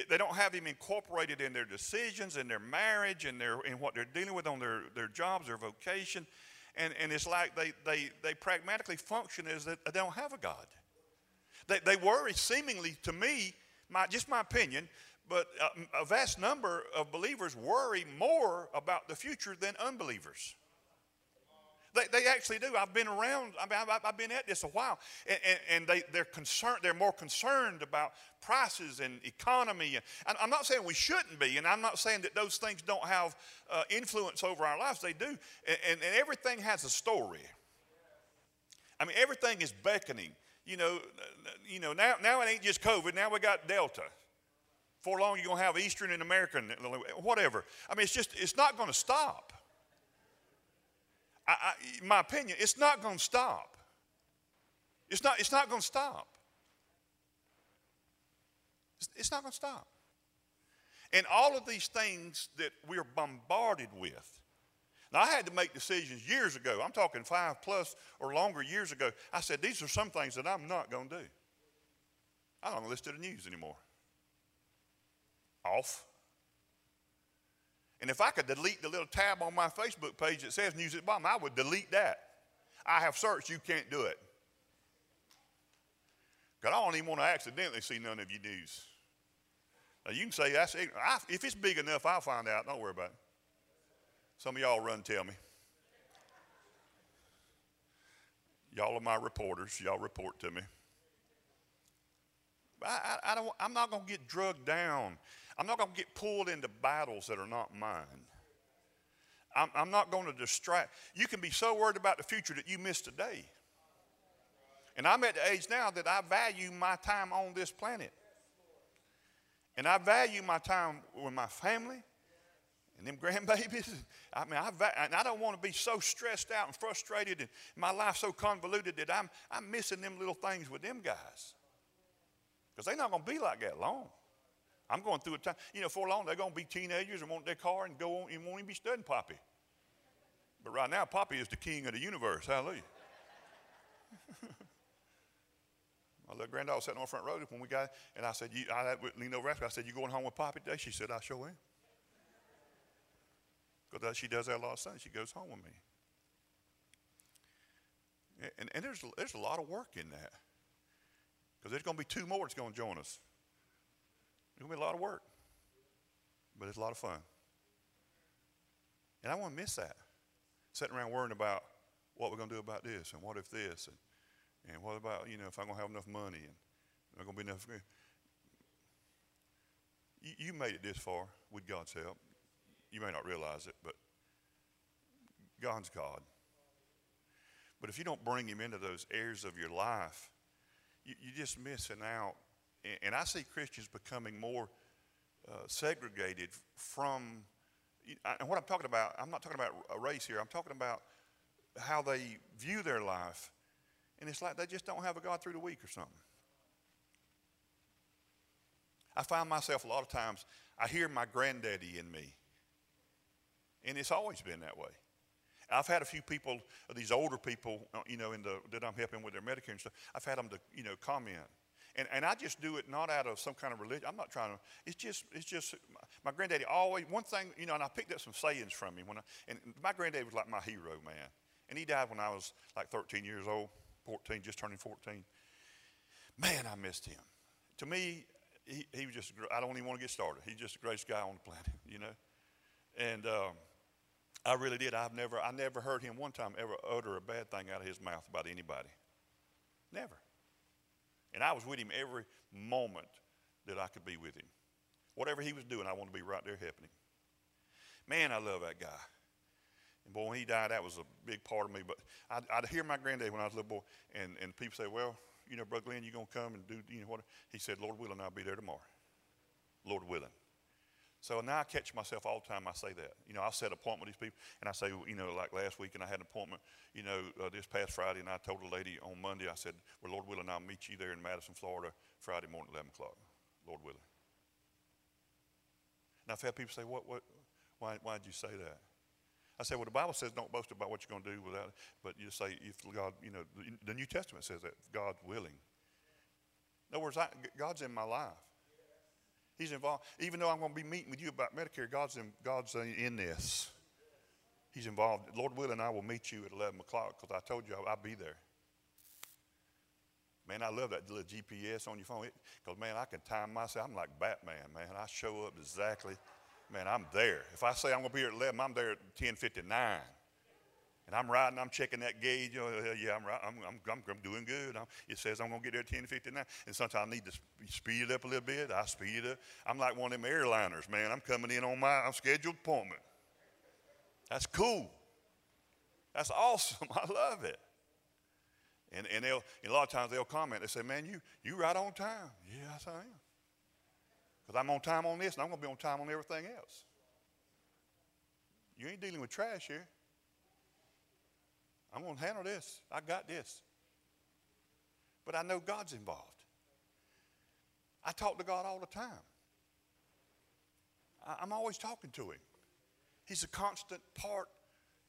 They don't have Him incorporated in their decisions, in their marriage, in, their, in what they're dealing with on their, their jobs, their vocation. And, and it's like they, they, they pragmatically function as that they don't have a God. They, they worry, seemingly to me, my, just my opinion, but a, a vast number of believers worry more about the future than unbelievers. They, they actually do. I've been around, I mean, I've, I've been at this a while, and, and, and, they, they're, concerned, they're more concerned about prices and economy. And I'm not saying we shouldn't be, and I'm not saying that those things don't have uh, influence over our lives. They do. And, and, and everything has a story. I mean, everything is beckoning. You know, you know now, now it ain't just COVID, now we got Delta. For long, you're going to have Eastern and American, whatever. I mean, it's just, it's not going to stop. I, I, my opinion, it's not going to stop. It's not, it's not going to stop. It's, it's not going to stop. And all of these things that we're bombarded with. Now, I had to make decisions years ago. I'm talking five plus or longer years ago. I said, these are some things that I'm not going to do. I don't listen to the news anymore off. And if I could delete the little tab on my Facebook page that says News at Bottom, I would delete that. I have searched, you can't do it. Because I don't even want to accidentally see none of your news. Now, you can say, that's it. I, if it's big enough, I'll find out. Don't worry about it. Some of y'all run tell me. Y'all are my reporters. Y'all report to me. I, I, I don't, I'm not going to get drugged down I'm not going to get pulled into battles that are not mine. I'm, I'm not going to distract. You can be so worried about the future that you miss today. And I'm at the age now that I value my time on this planet. And I value my time with my family and them grandbabies. I mean, I, and I don't want to be so stressed out and frustrated and my life so convoluted that I'm, I'm missing them little things with them guys. Because they're not going to be like that long. I'm going through a time, you know, for long they're going to be teenagers and want their car and go on and won't even be studying Poppy. But right now, Poppy is the king of the universe. Hallelujah. My little granddaughter sitting on the front row when we got, and I said, you, I leaned over after. I said, you going home with Poppy today? She said, I sure am. Because she does that a lot of times. She goes home with me. And, and there's, there's a lot of work in that. Because there's going to be two more that's going to join us. It's going to be a lot of work, but it's a lot of fun. And I want to miss that. Sitting around worrying about what we're going to do about this and what if this and, and what about, you know, if I'm going to have enough money and am going to be enough. You, you made it this far with God's help. You may not realize it, but God's God. But if you don't bring Him into those areas of your life, you, you're just missing out and I see Christians becoming more uh, segregated from. And what I'm talking about, I'm not talking about a race here. I'm talking about how they view their life. And it's like they just don't have a God through the week or something. I find myself a lot of times, I hear my granddaddy in me. And it's always been that way. I've had a few people, these older people, uh, you know, in the, that I'm helping with their Medicare and stuff, I've had them to, you know, comment. And, and I just do it not out of some kind of religion. I'm not trying to, it's just, it's just, my, my granddaddy always, one thing, you know, and I picked up some sayings from him. When I, and my granddaddy was like my hero, man. And he died when I was like 13 years old, 14, just turning 14. Man, I missed him. To me, he, he was just, I don't even want to get started. He's just the greatest guy on the planet, you know. And um, I really did. I've never, I never heard him one time ever utter a bad thing out of his mouth about anybody. Never. And I was with him every moment that I could be with him. Whatever he was doing, I wanted to be right there helping him. Man, I love that guy. And boy, when he died, that was a big part of me. But I'd, I'd hear my granddad when I was a little boy, and, and people say, well, you know, Brother Glenn, you going to come and do, you know, what? He said, Lord willing, I'll be there tomorrow. Lord willing. So now I catch myself all the time. I say that. You know, I set appointment with these people, and I say, you know, like last week, and I had an appointment, you know, uh, this past Friday, and I told a lady on Monday, I said, well, Lord willing, I'll meet you there in Madison, Florida, Friday morning, at 11 o'clock. Lord willing. And I've had people say, what, what, why, why did you say that? I said, well, the Bible says don't boast about what you're going to do without, but you say if God, you know, the New Testament says that God's willing. In other words, I, God's in my life. He's involved. Even though I'm going to be meeting with you about Medicare, God's in, God's in this. He's involved. Lord willing, I will meet you at 11 o'clock because I told you I'll, be there. Man, I love that little GPS on your phone because, man, I can time myself. I'm like Batman, man. I show up exactly man, I'm there. If I say I'm going to be here at 11, I'm there at 10:59. And I'm riding, I'm checking that gauge. Yeah, I'm, I'm, I'm, I'm doing good. I'm, it says I'm going to get there at 10:59. And sometimes I need to speed it up a little bit. I speed it up. I'm like one of them airliners, man. I'm coming in on my scheduled appointment. That's cool. That's awesome. I love it. And, and, they'll, and a lot of times they'll comment. They say, man, you, you right on time. Yes, I am. Because I'm on time on this and I'm going to be on time on everything else. You ain't dealing with trash here. I'm going to handle this. I got this. But I know God's involved. I talk to God all the time. I'm always talking to Him. He's a constant part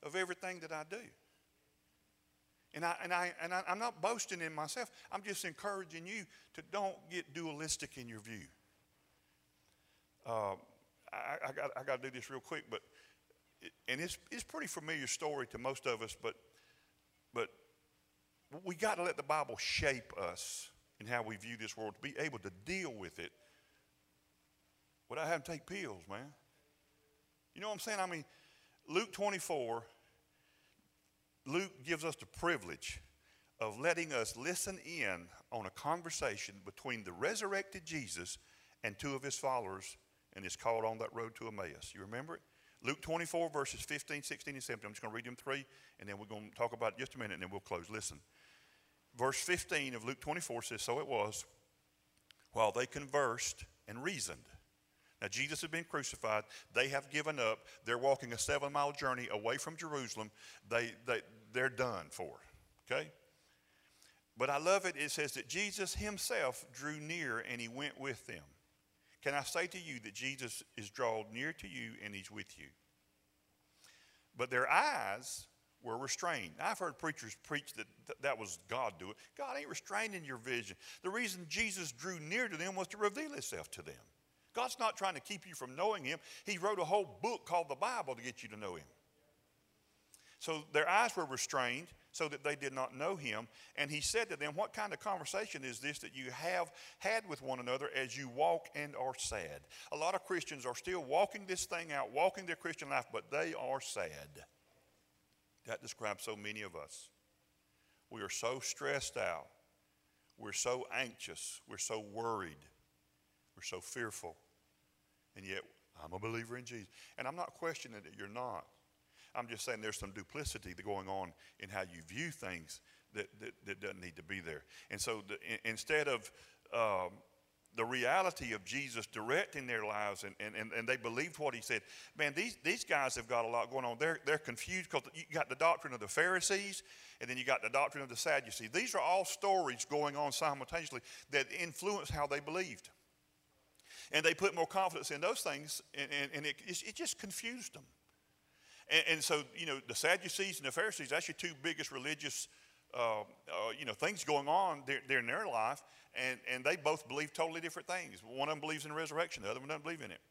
of everything that I do. And, I, and, I, and I, I'm not boasting in myself. I'm just encouraging you to don't get dualistic in your view. Uh, I, I, got, I got to do this real quick, but and it's it's pretty familiar story to most of us, but but we got to let the Bible shape us in how we view this world to be able to deal with it without having to take pills, man. You know what I'm saying? I mean, Luke 24, Luke gives us the privilege of letting us listen in on a conversation between the resurrected Jesus and two of his followers and it's called On That Road to Emmaus. You remember it? Luke 24, verses 15, 16, and 17. I'm just going to read them three, and then we're going to talk about just a minute, and then we'll close. Listen. Verse 15 of Luke 24 says, So it was, while they conversed and reasoned. Now, Jesus had been crucified. They have given up. They're walking a seven mile journey away from Jerusalem. They, they, they're done for. Okay? But I love it. It says that Jesus himself drew near and he went with them. Can I say to you that Jesus is drawn near to you and he's with you? But their eyes were restrained. I've heard preachers preach that th- that was God doing. God ain't restraining your vision. The reason Jesus drew near to them was to reveal himself to them. God's not trying to keep you from knowing him. He wrote a whole book called the Bible to get you to know him. So their eyes were restrained so that they did not know him. And he said to them, What kind of conversation is this that you have had with one another as you walk and are sad? A lot of Christians are still walking this thing out, walking their Christian life, but they are sad. That describes so many of us. We are so stressed out. We're so anxious. We're so worried. We're so fearful. And yet, I'm a believer in Jesus. And I'm not questioning that you're not. I'm just saying there's some duplicity going on in how you view things that, that, that doesn't need to be there. And so the, instead of um, the reality of Jesus directing their lives and, and, and, they believed what he said. Man, these, these guys have got a lot going on. They're, they're confused because you got the doctrine of the Pharisees and then you got the doctrine of the Sadducees. These are all stories going on simultaneously that influence how they believed. And they put more confidence in those things and, and, and it, it just confused them. And, and, so, you know, the Sadducees and the Pharisees, that's your two biggest religious, uh, uh, you know, things going on there, there in their life and, and they both believe totally different things. One of them believes in resurrection, the other one doesn't believe in it.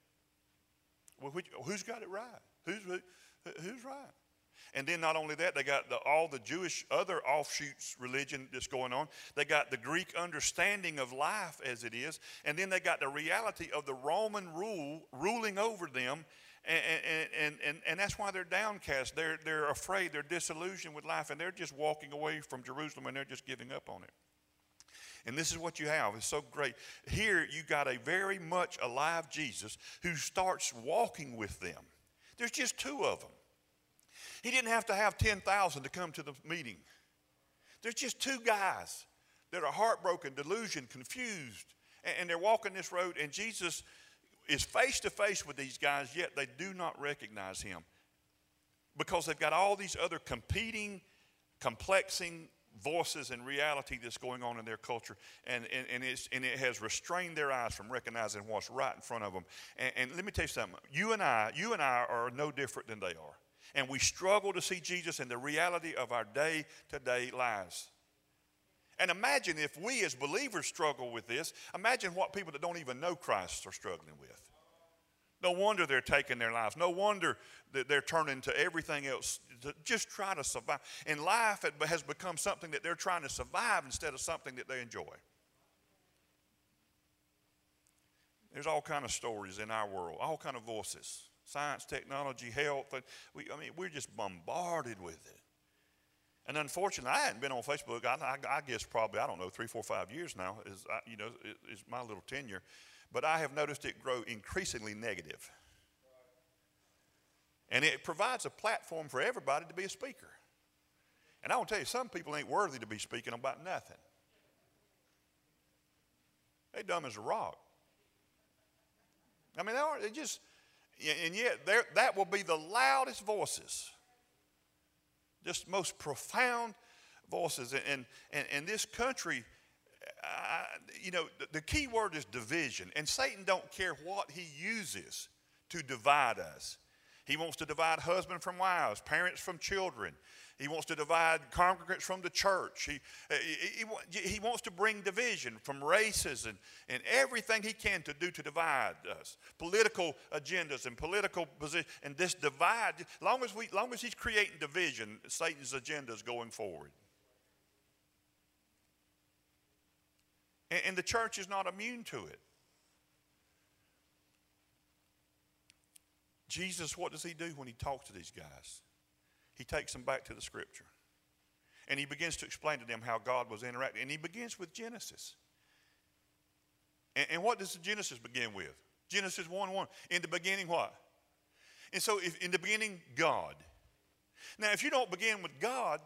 Well, which, who's got it right? Who's, who, who's right? And then not only that, they got the, all the Jewish other offshoots religion that's going on. They got the Greek understanding of life as it is, and then they got the reality of the Roman rule ruling over them. And, and, and, and, that's why they're downcast. They're, they're afraid. They're disillusioned with life, and they're just walking away from Jerusalem and they're just giving up on it. And this is what you have. It's so great. Here you got a very much alive Jesus who starts walking with them. There's just two of them. He didn't have to have 10,000 to come to the meeting. There's just two guys that are heartbroken, delusioned, confused, and, they're walking this road, and Jesus is face to face with these guys, yet they do not recognize him because they've got all these other competing, complexing voices and reality that's going on in their culture, and, and, and, and it has restrained their eyes from recognizing what's right in front of them. And, and let me tell you something you and I, you and I are no different than they are. And we struggle to see Jesus in the reality of our day to day lives. And imagine if we as believers struggle with this, imagine what people that don't even know Christ are struggling with. No wonder they're taking their lives. No wonder that they're turning to everything else to just try to survive. And life has become something that they're trying to survive instead of something that they enjoy. There's all kind of stories in our world, all kind of voices, science, technology, health. We, I mean, we're just bombarded with it. And unfortunately, I hadn't been on Facebook. I, I, I guess probably I don't know three, four, five years now is you know is my little tenure but I have noticed it grow increasingly negative. And it provides a platform for everybody to be a speaker. And I to tell you, some people ain't worthy to be speaking about nothing. They dumb as a rock. I mean, they are. They just, and yet that will be the loudest voices, just most profound voices. And, and, and this country you know, the, the key word is division. And Satan don't care what he uses to divide us. He wants to divide husband from wives, parents from children. He wants to divide congregants from the church. He, eh, he, he, he, wants to bring division from races and, and everything he can to do to divide us. Political agendas and political positions. And this divide, long as, we, long as he's creating division, Satan's agenda is going forward. And, and the church is not immune to it. Jesus, what does he do when he talks to these guys? He takes them back to the scripture. And he begins to explain to them how God was interacting. And he begins with Genesis. And, and what does Genesis begin with? Genesis 1 1. In the beginning, what? And so, if, in the beginning, God. Now, if you don't begin with God,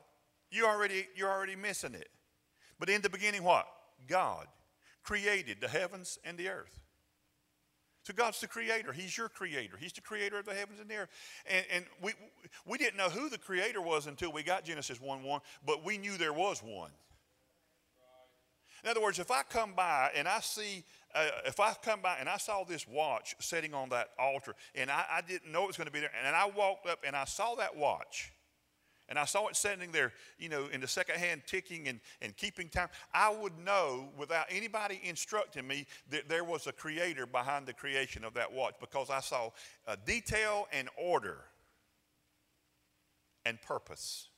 you already, you're already missing it. But in the beginning, what? God created the heavens and the earth. So God's the creator. He's your creator. He's the creator of the heavens and the earth. And, and we, we didn't know who the creator was until we got Genesis 1 1, but we knew there was one. In other words, if I come by and I see, uh, if I come by and I saw this watch sitting on that altar and I, I didn't know it was going to be there, and I walked up and I saw that watch, and I saw it sitting there, you know, in the second hand ticking and, and keeping time, I would know without anybody instructing me that there was a creator behind the creation of that watch because I saw a detail and order and purpose.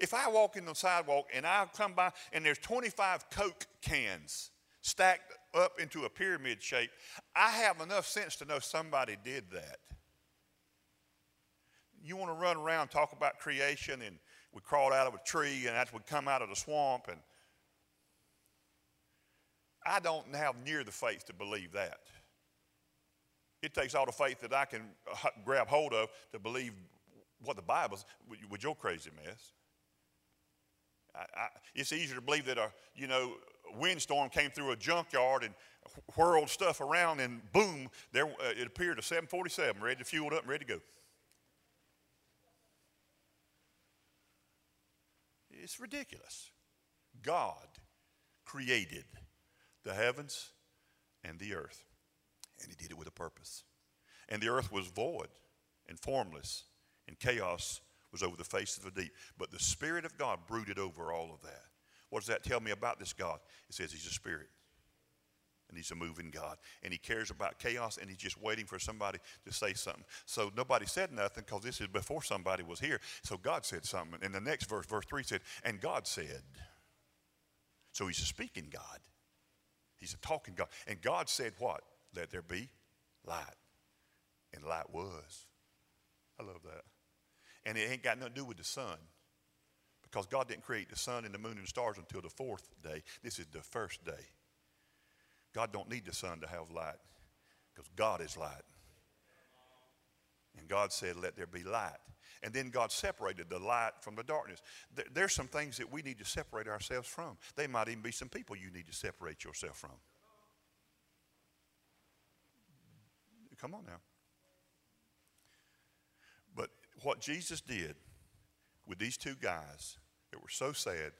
If I walk in the sidewalk and I come by and there's 25 Coke cans stacked up into a pyramid shape, I have enough sense to know somebody did that you want to run around talk about creation and we crawled out of a tree and that's we come out of the swamp and I don't have near the faith to believe that. It takes all the faith that I can grab hold of to believe what the Bible's with your crazy mess. I, I, it's easier to believe that a you know windstorm came through a junkyard and whirled stuff around, and boom, there uh, it appeared a 747 ready to fuel up and ready to go. It's ridiculous. God created the heavens and the earth, and He did it with a purpose. And the earth was void and formless, and chaos was over the face of the deep. But the Spirit of God brooded over all of that. What does that tell me about this God? It says He's a Spirit. And he's a moving God. And he cares about chaos and he's just waiting for somebody to say something. So nobody said nothing because this is before somebody was here. So God said something. And the next verse, verse 3 said, And God said. So he's a speaking God. He's a talking God. And God said what? Let there be light. And light was. I love that. And it ain't got nothing to do with the sun. Because God didn't create the sun and the moon and the stars until the fourth day. This is the first day. God don't need the sun to have light because God is light. And God said, Let there be light. And then God separated the light from the darkness. There's some things that we need to separate ourselves from. They might even be some people you need to separate yourself from. Come on now. But what Jesus did with these two guys that were so sad,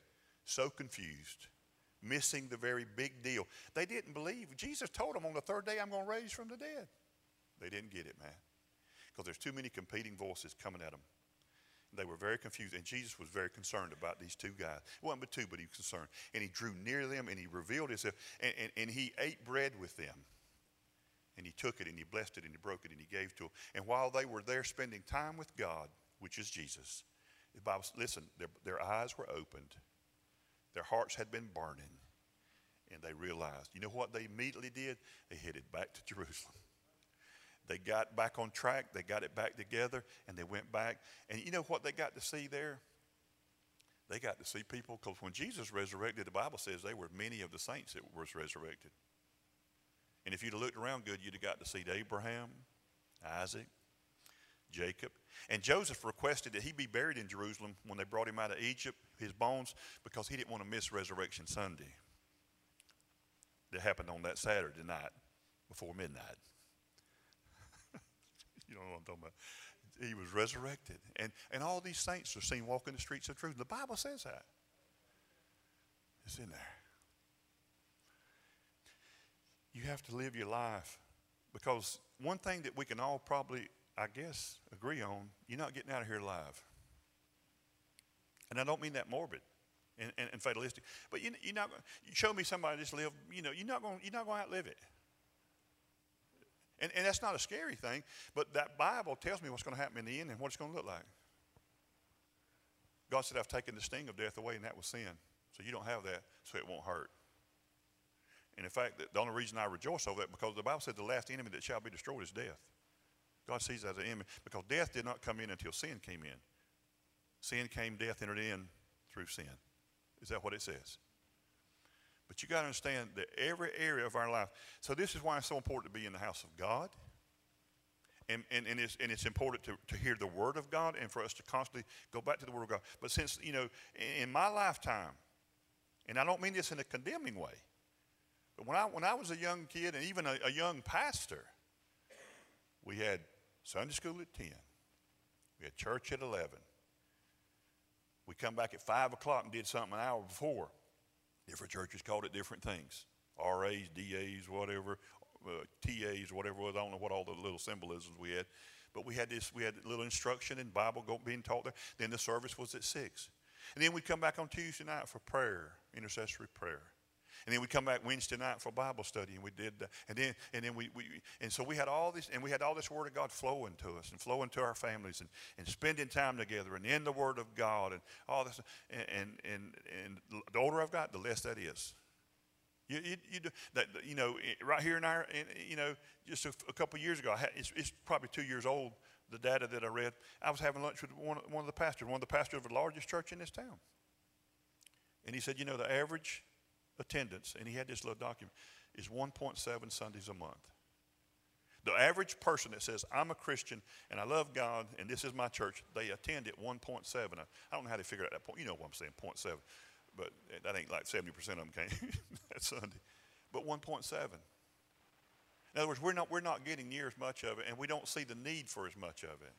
so confused, missing the very big deal. They didn't believe. Jesus told them on the third day, I'm going to raise from the dead. They didn't get it, man, because there's too many competing voices coming at them. They were very confused, and Jesus was very concerned about these two guys. Wasn't but two, but he was concerned. And he drew near them, and he revealed himself, and, and, and he ate bread with them. And he took it, and he blessed it, and he broke it, and he gave to them. And while they were there spending time with God, which is Jesus, the Bible, listen, their, their eyes were opened their hearts had been burning. And they realized, you know what they immediately did? They headed back to Jerusalem. They got back on track, they got it back together, and they went back. And you know what they got to see there? They got to see people, because when Jesus resurrected, the Bible says there were many of the saints that was resurrected. And if you'd have looked around good, you'd have got to see Abraham, Isaac, Jacob. And Joseph requested that he be buried in Jerusalem when they brought him out of Egypt, his bones, because he didn't want to miss Resurrection Sunday. That happened on that Saturday night before midnight. you know what I'm talking about. He was resurrected. And, and all these saints are seen walking the streets of Jerusalem. The Bible says that. It's in there. You have to live your life because one thing that we can all probably I guess, agree on, you're not getting out of here alive. And I don't mean that morbid and, and, and fatalistic, but you, you're not. You show me somebody just live. You know, you're not going. You're not going to outlive it. And, and that's not a scary thing, but that Bible tells me what's going to happen in the end and what it's going to look like. God said, I've taken the sting of death away, and that was sin. So you don't have that, so it won't hurt. And in fact, the only reason I rejoice over that because the Bible said the last enemy that shall be destroyed is death. God sees as an enemy because death did not come in until sin came in. Sin came, death entered in through sin. Is that what it says? But you got to understand that every area of our life. So this is why it's so important to be in the house of God. And, and, and, it's, and it's important to, to hear the word of God and for us to constantly go back to the word of God. But since, you know, in my lifetime, and I don't mean this in a condemning way, but when I, when I was a young kid and even a, a young pastor, we had Sunday school at 10. We had church at 11. We come back at 5 o'clock and did something an hour before. Different churches called it different things. RAs, DAs, whatever, uh, TAs, whatever was. I don't know what all the little symbolisms we had. But we had this, we had little instruction and Bible being taught there. Then the service was at 6. And then we'd come back on Tuesday night for prayer, intercessory prayer. And then we come back Wednesday night for Bible study, and we did, uh, and then and then we, we and so we had all this, and we had all this Word of God flowing to us and flowing to our families, and, and spending time together, and in the Word of God, and all this, and and and, and the older I've got, the less that is. You, you, you, do, that, you know, right here in our, you know, just a, a couple years ago, it's, it's, probably two years old, the data that I read. I was having lunch with one, one of the pastors, one of the pastors of the largest church in this town. And he said, you know, the average attendance, and he had this little document, is 1.7 Sundays a month. The average person that says, I'm a Christian and I love God and this is my church, they attend at 1.7. I don't know how they figure out that point. You know what I'm saying, 0.7. but that ain't like 70% of them came that Sunday. But 1.7. In other words, we're not, we're not getting near as much of it, and we don't see the need for as much of it.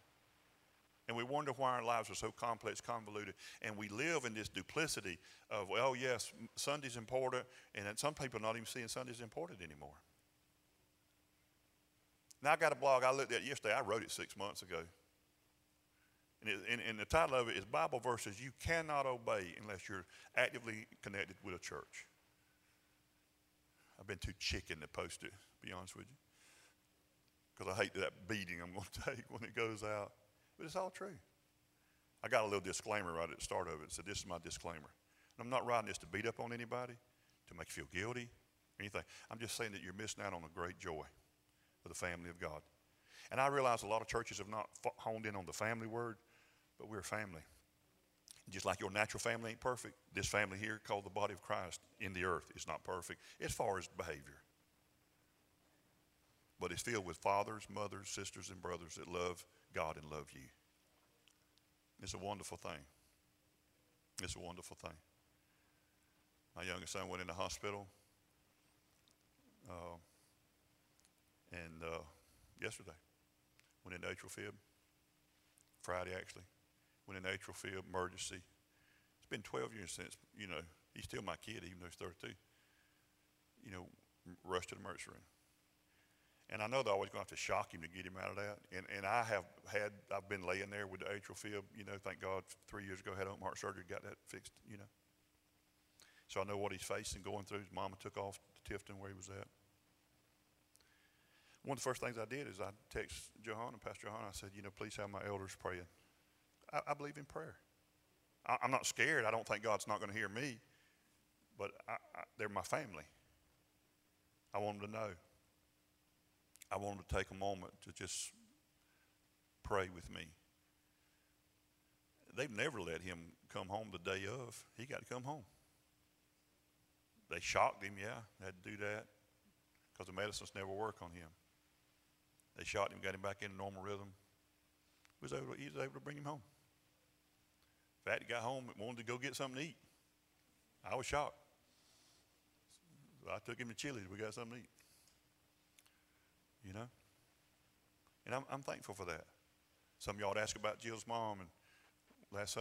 And we wonder why our lives are so complex, convoluted, and we live in this duplicity of, well, yes, Sunday's important, and some people are not even seeing Sunday's important anymore. Now, I got a blog I looked at yesterday. I wrote it six months ago. And, it, and, and the title of it is Bible Verses You Cannot Obey Unless You're Actively Connected with a Church. I've been too chicken to post it, to be honest with you. Because I hate that beating I'm going to take when it goes out. But it's all true. I got a little disclaimer right at the start of it. Said, This is my disclaimer. And I'm not writing this to beat up on anybody, to make you feel guilty, anything. I'm just saying that you're missing out on a great joy for the family of God. And I realize a lot of churches have not honed in on the family word, but we're family. Just like your natural family ain't perfect, this family here, called the body of Christ in the earth, is not perfect as far as behavior. But it's filled with fathers, mothers, sisters, and brothers that love God and love you. It's a wonderful thing. It's a wonderful thing. My youngest son went in the hospital. Uh, and uh, yesterday, went into atrial fib. Friday, actually, went into atrial fib, emergency. It's been 12 years since, you know, he's still my kid, even though he's 32. You know, rushed to the emergency room. And I know they're always going to have to shock him to get him out of that. And, and I have had, I've been laying there with the atrial fib, you know, thank God three years ago, had open heart surgery, got that fixed, you know. So I know what he's facing, going through. His mama took off to Tifton where he was at. One of the first things I did is I text Johanna, Pastor Johanna, I said, you know, please have my elders praying. I, I believe in prayer. I, am not scared. I don't think God's not going to hear me, but I, they're my family. I want them to know. I want them to take a moment to just pray with me. They've never let him come home the day of. He got to come home. They shocked him, yeah, had to do that because the medicines never work on him. They shot him, got him back in normal rhythm. He was able to, he was able to bring him home. In fact, he got home and wanted to go get something to eat. I was shocked. So I took him to Chili's. We got something to eat. You know? And I'm, I'm thankful for that. Some of y'all ask about Jill's mom, and last